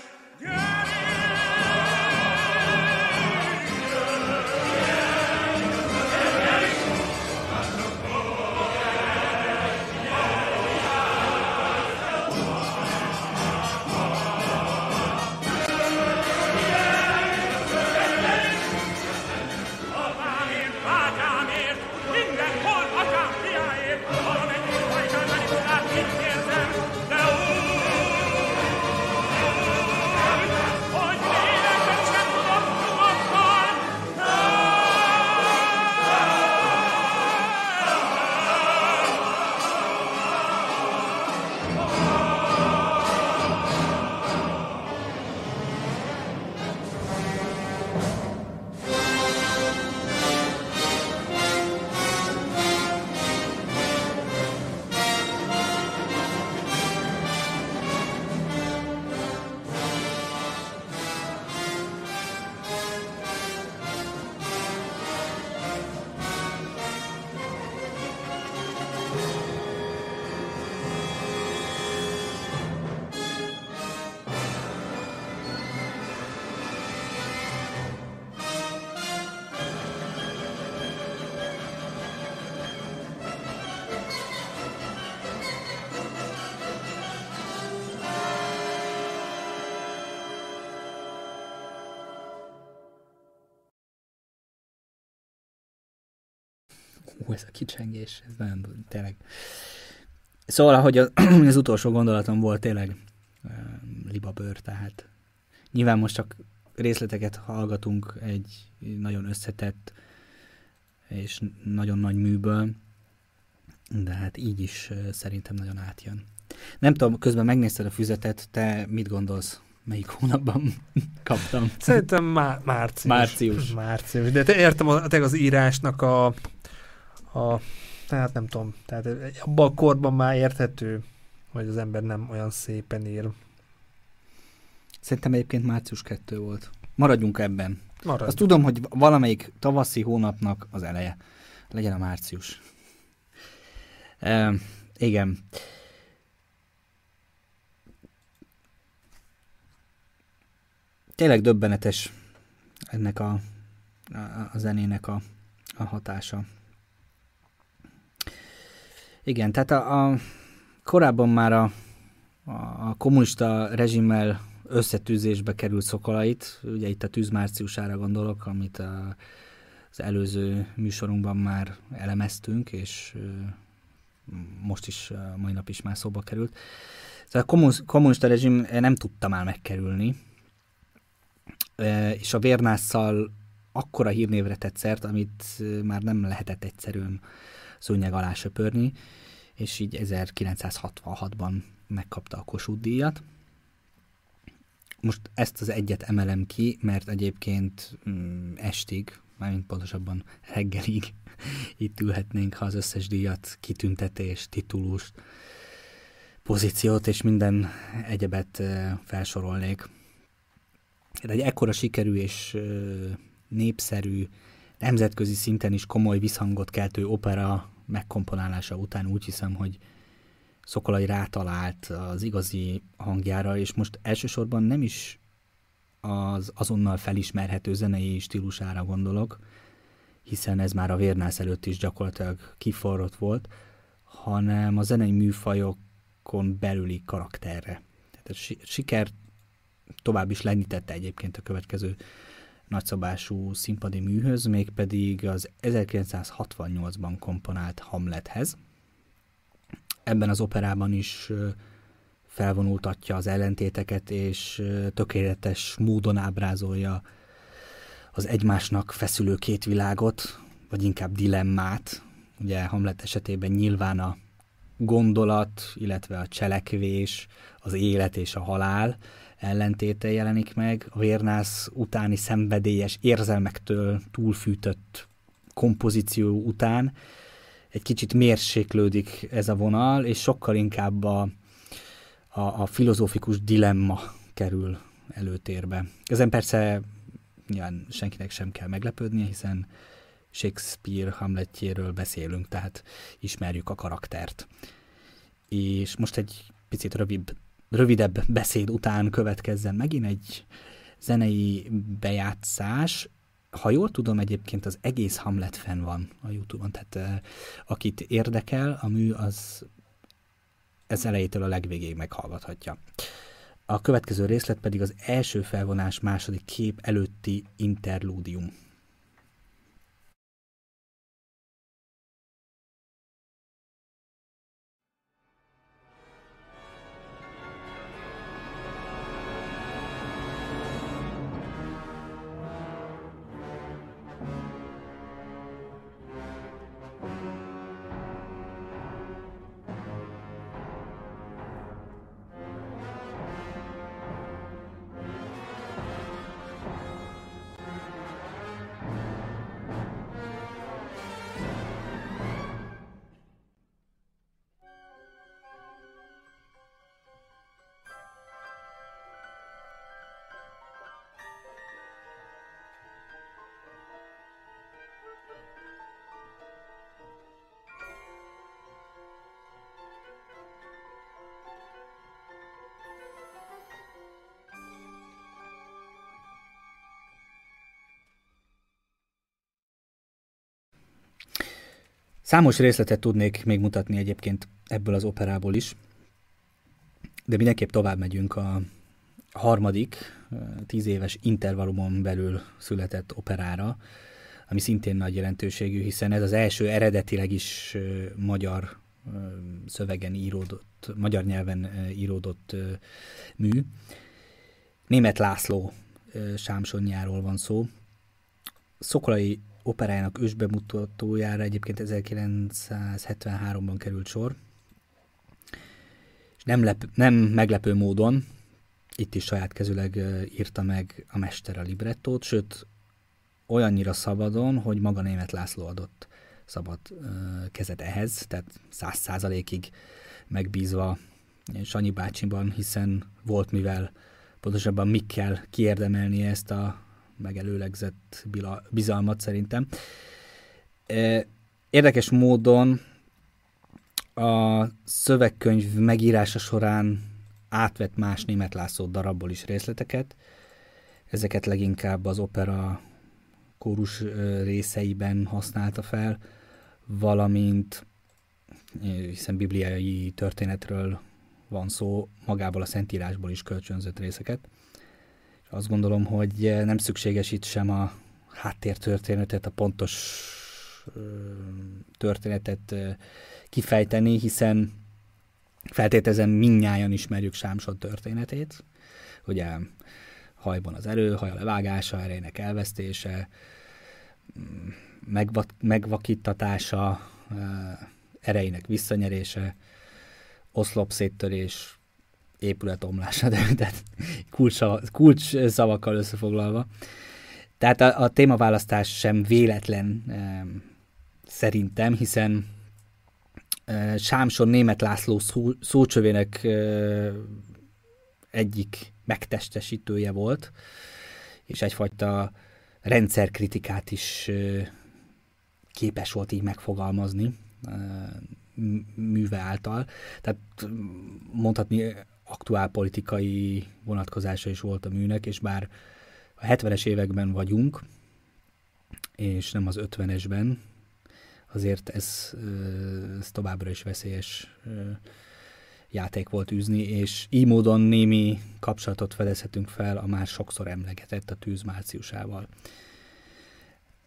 Hú, ez a kicsengés, ez nagyon tényleg. Szóval, hogy az, (clears throat) az utolsó gondolatom volt tényleg uh, libabőr, tehát nyilván most csak részleteket hallgatunk egy nagyon összetett és nagyon nagy műből, de hát így is uh, szerintem nagyon átjön. Nem tudom, közben megnézted a füzetet, te mit gondolsz? Melyik hónapban (laughs) kaptam? Szerintem má- március. Március. Március. De te értem a, az írásnak a a, tehát nem tudom, tehát abban a korban már érthető, hogy az ember nem olyan szépen ír. Szerintem egyébként március 2 volt. Maradjunk ebben. Arra Azt tudom, hogy valamelyik tavaszi hónapnak az eleje. Legyen a március. E, igen. Tényleg döbbenetes ennek a, a, a zenének a, a hatása. Igen, tehát a, a korábban már a, a kommunista rezsimmel összetűzésbe került szokolait, ugye itt a tűz márciusára gondolok, amit a, az előző műsorunkban már elemeztünk, és most is, mai nap is már szóba került. Tehát a kommunista rezsim nem tudta már megkerülni, és a vérnásszal akkora hírnévre tett szert, amit már nem lehetett egyszerűen szőnyeg alá söpörni, és így 1966-ban megkapta a Kossuth díjat. Most ezt az egyet emelem ki, mert egyébként mm, estig, mármint pontosabban reggelig (laughs) itt ülhetnénk, ha az összes díjat, kitüntetést, titulust, pozíciót és minden egyebet felsorolnék. Egy ekkora sikerű és népszerű, nemzetközi szinten is komoly visszhangot keltő opera megkomponálása után úgy hiszem, hogy Szokolai rátalált az igazi hangjára, és most elsősorban nem is az azonnal felismerhető zenei stílusára gondolok, hiszen ez már a vérnász előtt is gyakorlatilag kiforrott volt, hanem a zenei műfajokon belüli karakterre. Tehát a siker tovább is lenyitette egyébként a következő nagyszabású színpadi műhöz, mégpedig az 1968-ban komponált Hamlethez. Ebben az operában is felvonultatja az ellentéteket, és tökéletes módon ábrázolja az egymásnak feszülő két világot, vagy inkább dilemmát. Ugye Hamlet esetében nyilván a gondolat, illetve a cselekvés, az élet és a halál ellentéte jelenik meg. A vérnász utáni szenvedélyes érzelmektől túlfűtött kompozíció után egy kicsit mérséklődik ez a vonal, és sokkal inkább a, a, a filozófikus dilemma kerül előtérbe. Ezen persze nyilván senkinek sem kell meglepődnie, hiszen Shakespeare Hamletjéről beszélünk, tehát ismerjük a karaktert. És most egy picit rövid, rövidebb beszéd után következzen megint egy zenei bejátszás. Ha jól tudom, egyébként az egész Hamlet fenn van a Youtube-on, tehát akit érdekel, a mű az ez elejétől a legvégéig meghallgathatja. A következő részlet pedig az első felvonás második kép előtti interlúdium. Számos részletet tudnék még mutatni egyébként ebből az operából is, de mindenképp tovább megyünk a harmadik, tíz éves intervallumon belül született operára, ami szintén nagy jelentőségű, hiszen ez az első eredetileg is magyar szövegen íródott, magyar nyelven íródott mű. Német László sámsonjáról van szó. Szokolai operájának ősbemutatójára egyébként 1973-ban került sor, és nem, lep, nem meglepő módon itt is saját kezüleg írta meg a mester a librettót, sőt olyannyira szabadon, hogy maga német László adott szabad kezet ehhez, tehát száz százalékig megbízva Sanyi bácsiban, hiszen volt mivel pontosabban mikkel kiérdemelni ezt a megelőlegzett bizalmat szerintem. Érdekes módon a szövegkönyv megírása során átvett más német László darabból is részleteket. Ezeket leginkább az opera kórus részeiben használta fel, valamint hiszen bibliai történetről van szó, magából a Szentírásból is kölcsönzött részeket. Azt gondolom, hogy nem szükséges itt sem a háttértörténetet, a pontos történetet kifejteni, hiszen feltételezem minnyáján ismerjük Sámsod történetét, ugye hajban az erő, haj a levágása, erejének elvesztése, mm, megva- megvakítatása, erejének visszanyerése, oszlop széttörés, épület omlása, de, de kulcs, szavakkal összefoglalva. Tehát a, a témaválasztás sem véletlen e, szerintem, hiszen e, Sámson német László szó, szócsövének e, egyik megtestesítője volt, és egyfajta rendszerkritikát is képes volt így megfogalmazni műve által. Tehát mondhatni aktuál politikai vonatkozása is volt a műnek, és bár a 70-es években vagyunk, és nem az 50-esben, azért ez, ez továbbra is veszélyes játék volt űzni, és így módon némi kapcsolatot fedezhetünk fel a már sokszor emlegetett a tűz márciusával.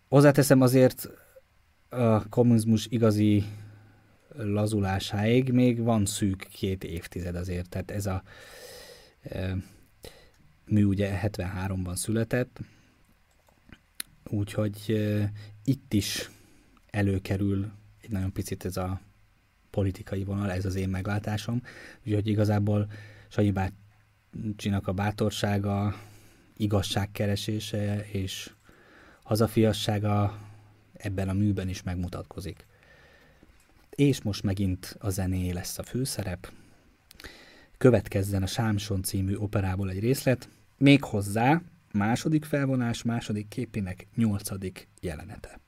Hozzáteszem azért a kommunizmus igazi lazulásáig még van szűk két évtized azért, tehát ez a mű ugye 73-ban született, úgyhogy itt is előkerül egy nagyon picit ez a politikai vonal, ez az én meglátásom, úgyhogy igazából Sanyi bácsinak a bátorsága, igazságkeresése és hazafiassága ebben a műben is megmutatkozik. És most megint a zené lesz a főszerep. Következzen a Sámson című operából egy részlet, méghozzá második felvonás, második képének nyolcadik jelenete.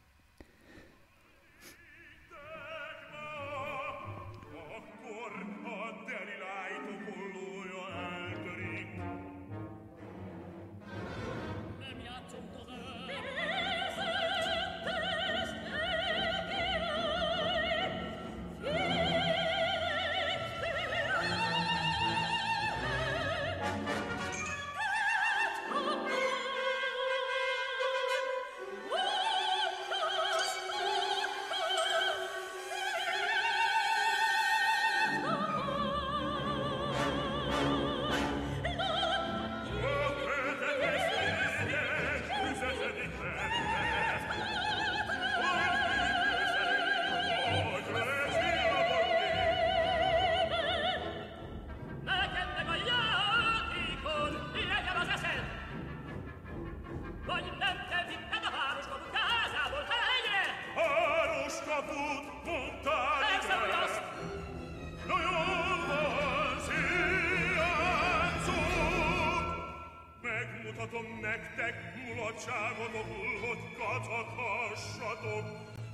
op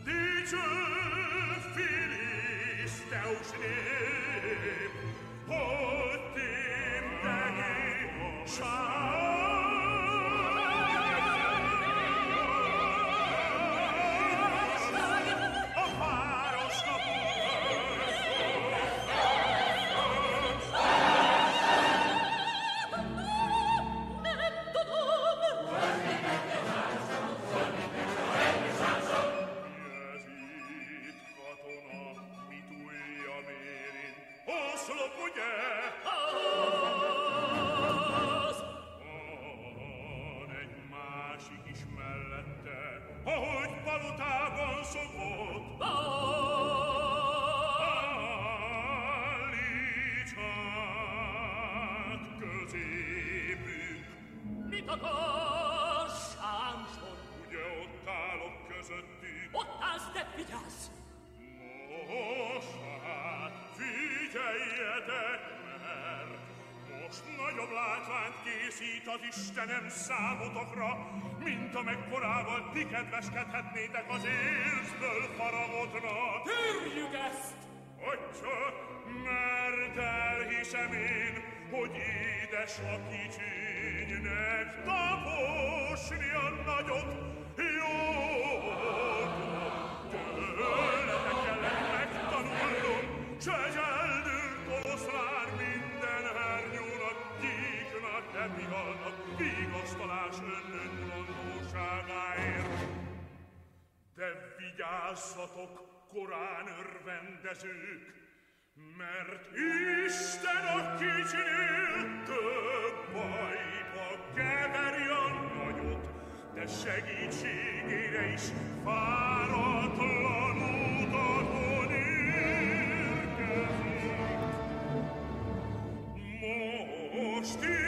dice filisteus ne potim degi shah Istenem számotokra, mint amekkorával ti kedveskedhetnétek az élszből faragotnak. Törjük ezt! Csak, mert elhiszem én, hogy édes a kicsinynek taposni a nagyot. Jó, tőletek kellene megtanulnom, s egy eldült oroszlán minden hernyónak, gyíknak, epihalnak, vigyázzatok, korán örvendezők, mert Isten a kicsinél több bajba keveri a nagyot, de segítségére is fáratlan utakon érkezik. Most itt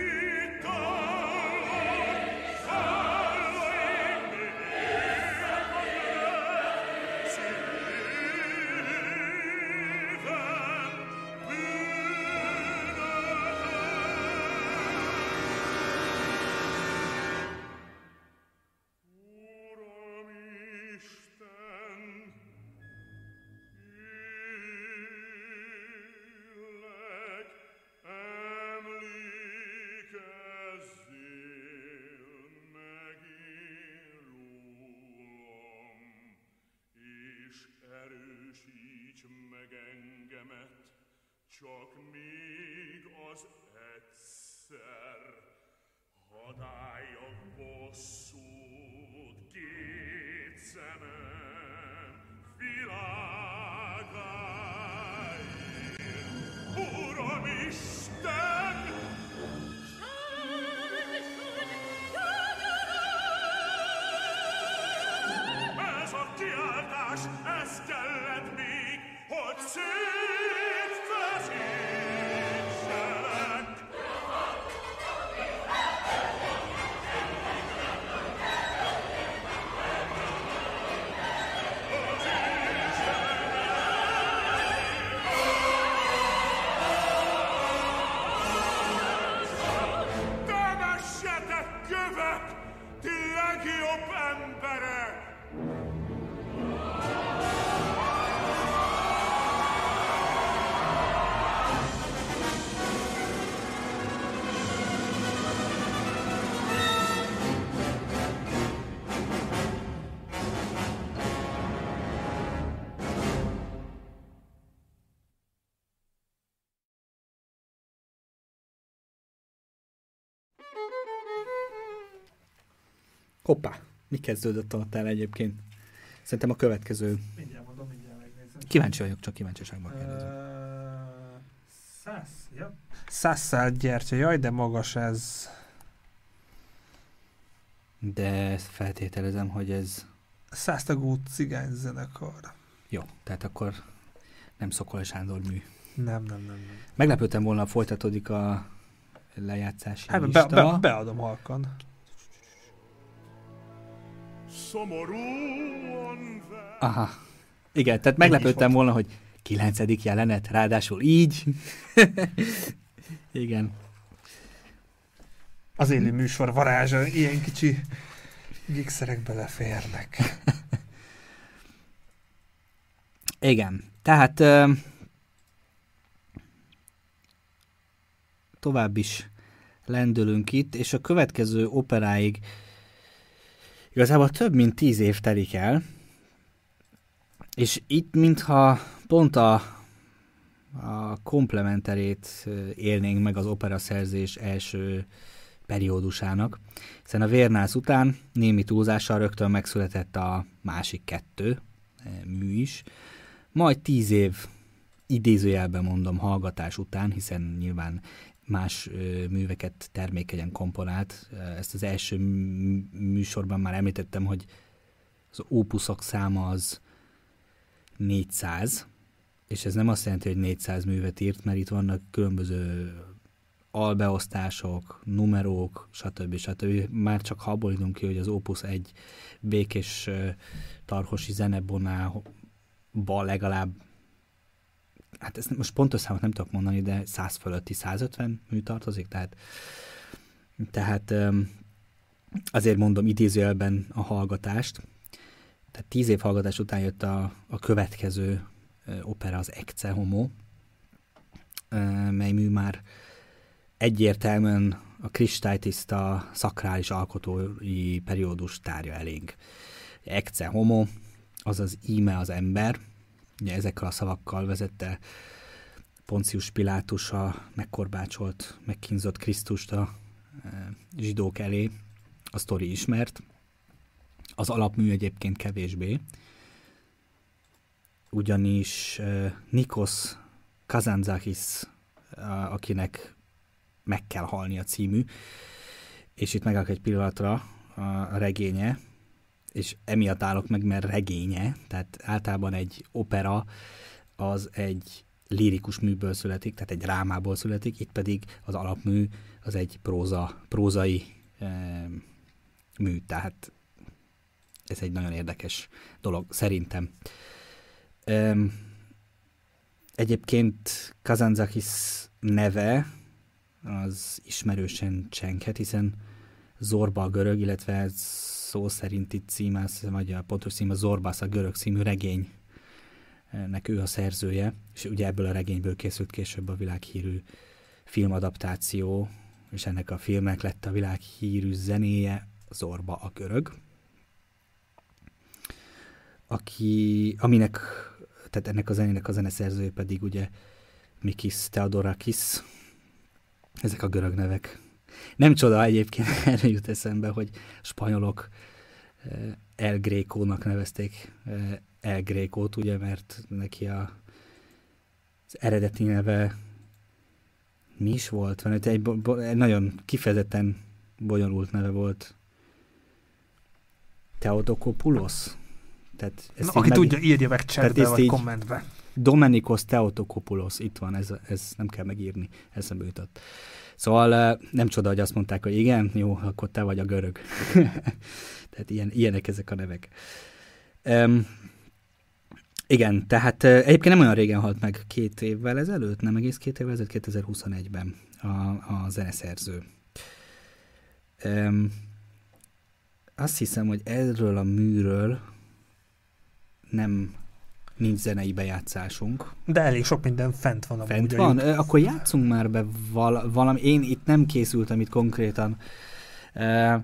csak még az egyszer, hadd álljak bosszút két szemem világáért. Uram Isten! Ez a kiáltás, ez kellett még, hogy szétfeszítsenek. Hoppá, mi kezdődött ott el egyébként? Szerintem a következő. Mindjárt mondom, mindjárt megnézem. Kíváncsi vagyok, csak kíváncsiságban kérdezem. Ö, Szász, ja. Szászszál gyertya, jaj, de magas ez. De ezt feltételezem, hogy ez Száztagú cigány zenekar. jó. Tehát akkor nem Szokola Sándor mű. Nem, nem, nem. nem. Meglepődtem volna, folytatódik a lejátszási Hát be, lista. be, beadom halkan. Szomorúan. Aha. Igen, tehát meglepődtem volna, hogy kilencedik jelenet, ráadásul így. (laughs) Igen. Az élő műsor varázsa, ilyen kicsi gigszerek beleférnek. (laughs) Igen. Tehát ö, tovább is lendülünk itt, és a következő operáig igazából több mint tíz év telik el, és itt mintha pont a, a komplementerét élnénk meg az operaszerzés első periódusának, hiszen a Vérnász után némi túlzással rögtön megszületett a másik kettő mű is, majd tíz év idézőjelben mondom hallgatás után, hiszen nyilván más műveket termékenyen komponált. Ezt az első műsorban már említettem, hogy az ópuszok száma az 400, és ez nem azt jelenti, hogy 400 művet írt, mert itt vannak különböző albeosztások, numerók, stb. stb. Már csak ha abból ki, hogy az Opus egy békés tarhosi zenebonába legalább hát ezt most pontos számot nem tudok mondani, de 100 fölötti 150 mű tartozik, tehát tehát azért mondom idézőjelben a hallgatást. Tehát tíz év hallgatás után jött a, a következő opera, az Ecce Homo, mely mű már egyértelműen a kristálytiszta szakrális alkotói periódus tárja elénk. Ecce Homo, azaz íme az ember, ugye ezekkel a szavakkal vezette Poncius Pilátus a megkorbácsolt, megkínzott Krisztust a e, zsidók elé. A sztori ismert. Az alapmű egyébként kevésbé. Ugyanis e, Nikos Kazantzakis, akinek meg kell halni a című, és itt megállok egy pillanatra a regénye, és emiatt állok meg, mert regénye, tehát általában egy opera az egy lirikus műből születik, tehát egy drámából születik, itt pedig az alapmű az egy próza, prózai e, mű, tehát ez egy nagyon érdekes dolog, szerintem. E, egyébként Kazantzakis neve az ismerősen csenket, hiszen Zorba a görög, illetve szó szerinti címe, vagy a pontos címe Zorbász a görög című regény nek ő a szerzője, és ugye ebből a regényből készült később a világhírű filmadaptáció, és ennek a filmnek lett a világhírű zenéje Zorba a görög, aki, aminek, tehát ennek a zenének a zeneszerzője pedig ugye Mikis Theodorakis, ezek a görög nevek. Nem csoda egyébként, (laughs) erre jut eszembe, hogy spanyolok eh, El Grékónak nevezték eh, El Grékót, ugye, mert neki a, az eredeti neve mi is volt? Van, egy, egy nagyon kifejezetten bonyolult neve volt. Theotokopoulos? Tehát Na, így aki meg- tudja, írja meg ezt vagy így- kommentbe. Domenikos Theotokopoulos, itt van, ez, ez nem kell megírni, eszembe jutott. Szóval eh, nem csoda, hogy azt mondták, hogy igen, jó, akkor te vagy a görög. (laughs) tehát ilyen, ilyenek ezek a nevek. Um, igen, tehát eh, egyébként nem olyan régen halt meg, két évvel ezelőtt, nem egész két évvel ezelőtt, 2021-ben a, a zeneszerző. Um, azt hiszem, hogy erről a műről nem nincs zenei bejátszásunk. De elég sok minden fent van amúgy. Fent a van? Ö, Akkor játszunk már be val- valami. Én itt nem készültem itt konkrétan. Ö,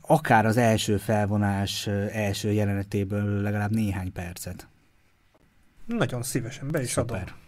Akár az első felvonás első jelenetéből legalább néhány percet. Nagyon szívesen be is adom. Szuper. Hogy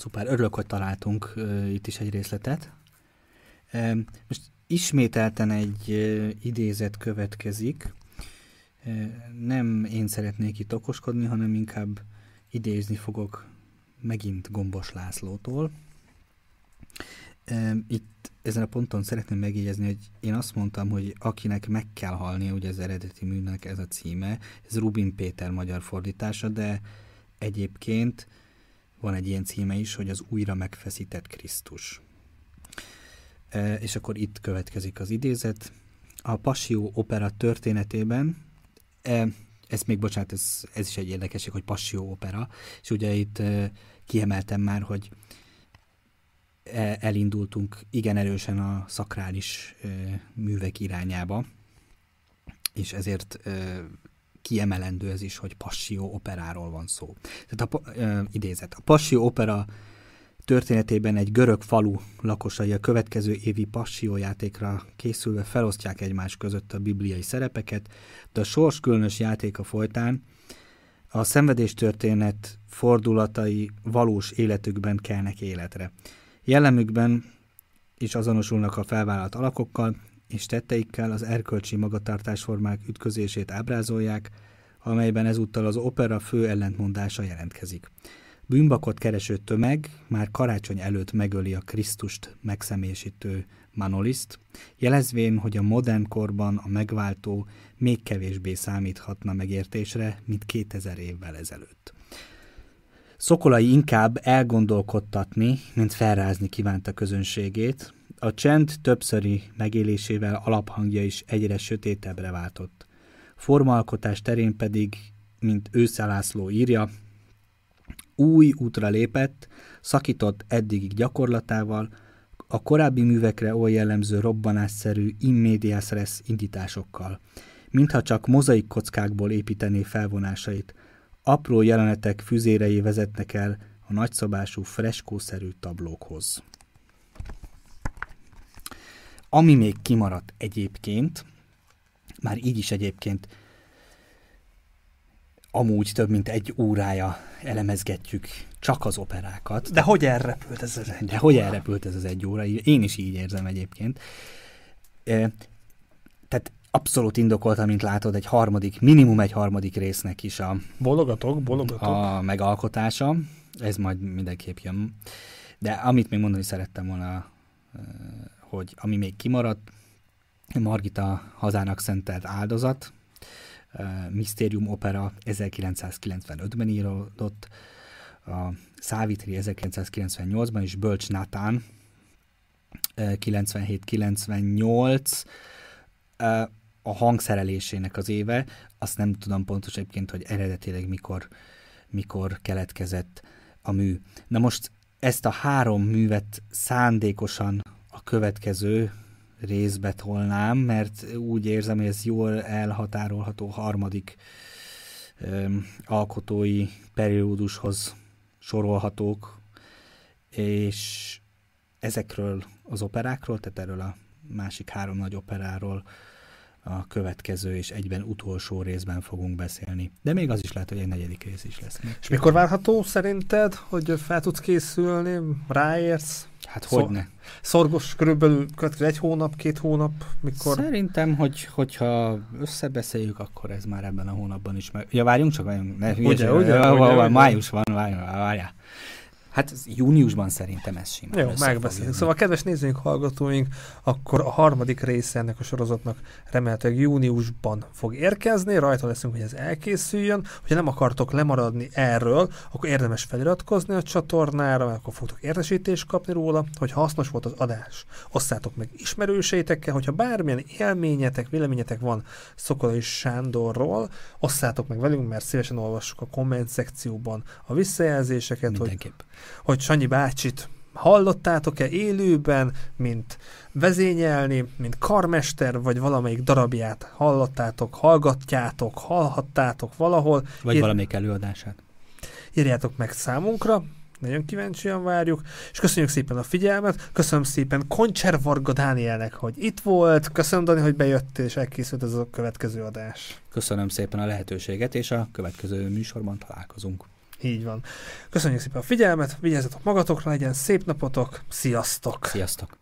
Szuper, örülök, hogy találtunk uh, itt is egy részletet. Um, most ismételten egy uh, idézet következik. Uh, nem én szeretnék itt okoskodni, hanem inkább idézni fogok megint Gombos Lászlótól. Um, itt ezen a ponton szeretném megjegyezni, hogy én azt mondtam, hogy akinek meg kell halni, ugye az eredeti műnek ez a címe, ez Rubin Péter magyar fordítása, de egyébként van egy ilyen címe is, hogy az újra megfeszített Krisztus. E, és akkor itt következik az idézet. A Passió opera történetében, e, ez még, bocsánat, ez, ez is egy érdekesség, hogy Passió opera, és ugye itt e, kiemeltem már, hogy e, elindultunk igen erősen a szakrális e, művek irányába, és ezért e, kiemelendő ez is, hogy Passió operáról van szó. Tehát a, ö, idézet. A Passió opera történetében egy görög falu lakosai a következő évi Passió játékra készülve felosztják egymás között a bibliai szerepeket, de a sors különös játéka folytán a szenvedéstörténet fordulatai valós életükben kelnek életre. Jellemükben is azonosulnak a felvállalt alakokkal, és tetteikkel az erkölcsi magatartásformák ütközését ábrázolják, amelyben ezúttal az opera fő ellentmondása jelentkezik. Bűnbakot kereső tömeg már karácsony előtt megöli a Krisztust megszemésítő Manoliszt, jelezvén, hogy a modern korban a megváltó még kevésbé számíthatna megértésre, mint 2000 évvel ezelőtt. Szokolai inkább elgondolkodtatni, mint felrázni kívánta közönségét, a csend többszöri megélésével alaphangja is egyre sötétebbre váltott. Formalkotás terén pedig, mint őszelászló írja, új útra lépett, szakított eddigi gyakorlatával, a korábbi művekre oly jellemző robbanásszerű immedias res indításokkal, mintha csak mozaik kockákból építené felvonásait. Apró jelenetek füzérei vezetnek el a nagyszabású freskószerű tablókhoz. Ami még kimaradt egyébként, már így is egyébként amúgy több mint egy órája elemezgetjük csak az operákat. De hogy elrepült ez az egy De hogy elrepült ez az egy óra? Én is így érzem egyébként. E, tehát abszolút indokolta, mint látod, egy harmadik, minimum egy harmadik résznek is a, Bologatok, bologatok. a megalkotása. Ez majd mindenképp jön. De amit még mondani szerettem volna, hogy ami még kimaradt, Margita hazának szentelt áldozat, Mysterium Opera 1995-ben íródott, a Szávitri 1998-ban, és Bölcs Natán 97-98 a hangszerelésének az éve, azt nem tudom pontos egyébként, hogy eredetileg mikor, mikor keletkezett a mű. Na most ezt a három művet szándékosan a következő részbe tolnám, mert úgy érzem, hogy ez jól elhatárolható harmadik öm, alkotói periódushoz sorolhatók, és ezekről az operákról, tehát erről a másik három nagy operáról a következő és egyben utolsó részben fogunk beszélni. De még az is lehet, hogy egy negyedik rész is lesz. És mikor várható szerinted, hogy fel tudsz készülni, ráérsz? Hát Szó- hogy ne? Szorgos körülbelül következő egy hónap, két hónap, mikor... Szerintem, hogy, hogyha összebeszéljük, akkor ez már ebben a hónapban is meg... Ja, várjunk csak, várjunk. Ne, hülyeség, ugye, ja, ugye, van, ugye. Május van, várjál, várjál. Hát júniusban szerintem ez simán Jó, megbeszéljük. Szóval, kedves nézőink, hallgatóink, akkor a harmadik része ennek a sorozatnak remélhetőleg júniusban fog érkezni, rajta leszünk, hogy ez elkészüljön. Hogyha nem akartok lemaradni erről, akkor érdemes feliratkozni a csatornára, mert akkor fogtok értesítést kapni róla, hogy hasznos volt az adás. Osszátok meg ismerőseitekkel, hogyha bármilyen élményetek, véleményetek van Szokolai Sándorról, osszátok meg velünk, mert szívesen olvassuk a komment szekcióban a visszajelzéseket, hogy Mindenképp. Hogy Sanyi bácsit hallottátok-e élőben, mint vezényelni, mint karmester, vagy valamelyik darabját hallottátok, hallgatjátok, hallhattátok valahol, Vagy Ír- valamelyik előadását. írjátok meg számunkra, nagyon kíváncsian várjuk, és köszönjük szépen a figyelmet, köszönöm szépen Koncser Varga Dánielnek, hogy itt volt, köszönöm Dani, hogy bejöttél, és elkészült ez a következő adás. Köszönöm szépen a lehetőséget, és a következő műsorban találkozunk. Így van. Köszönjük szépen a figyelmet, vigyázzatok magatokra, legyen szép napotok, sziasztok! Sziasztok!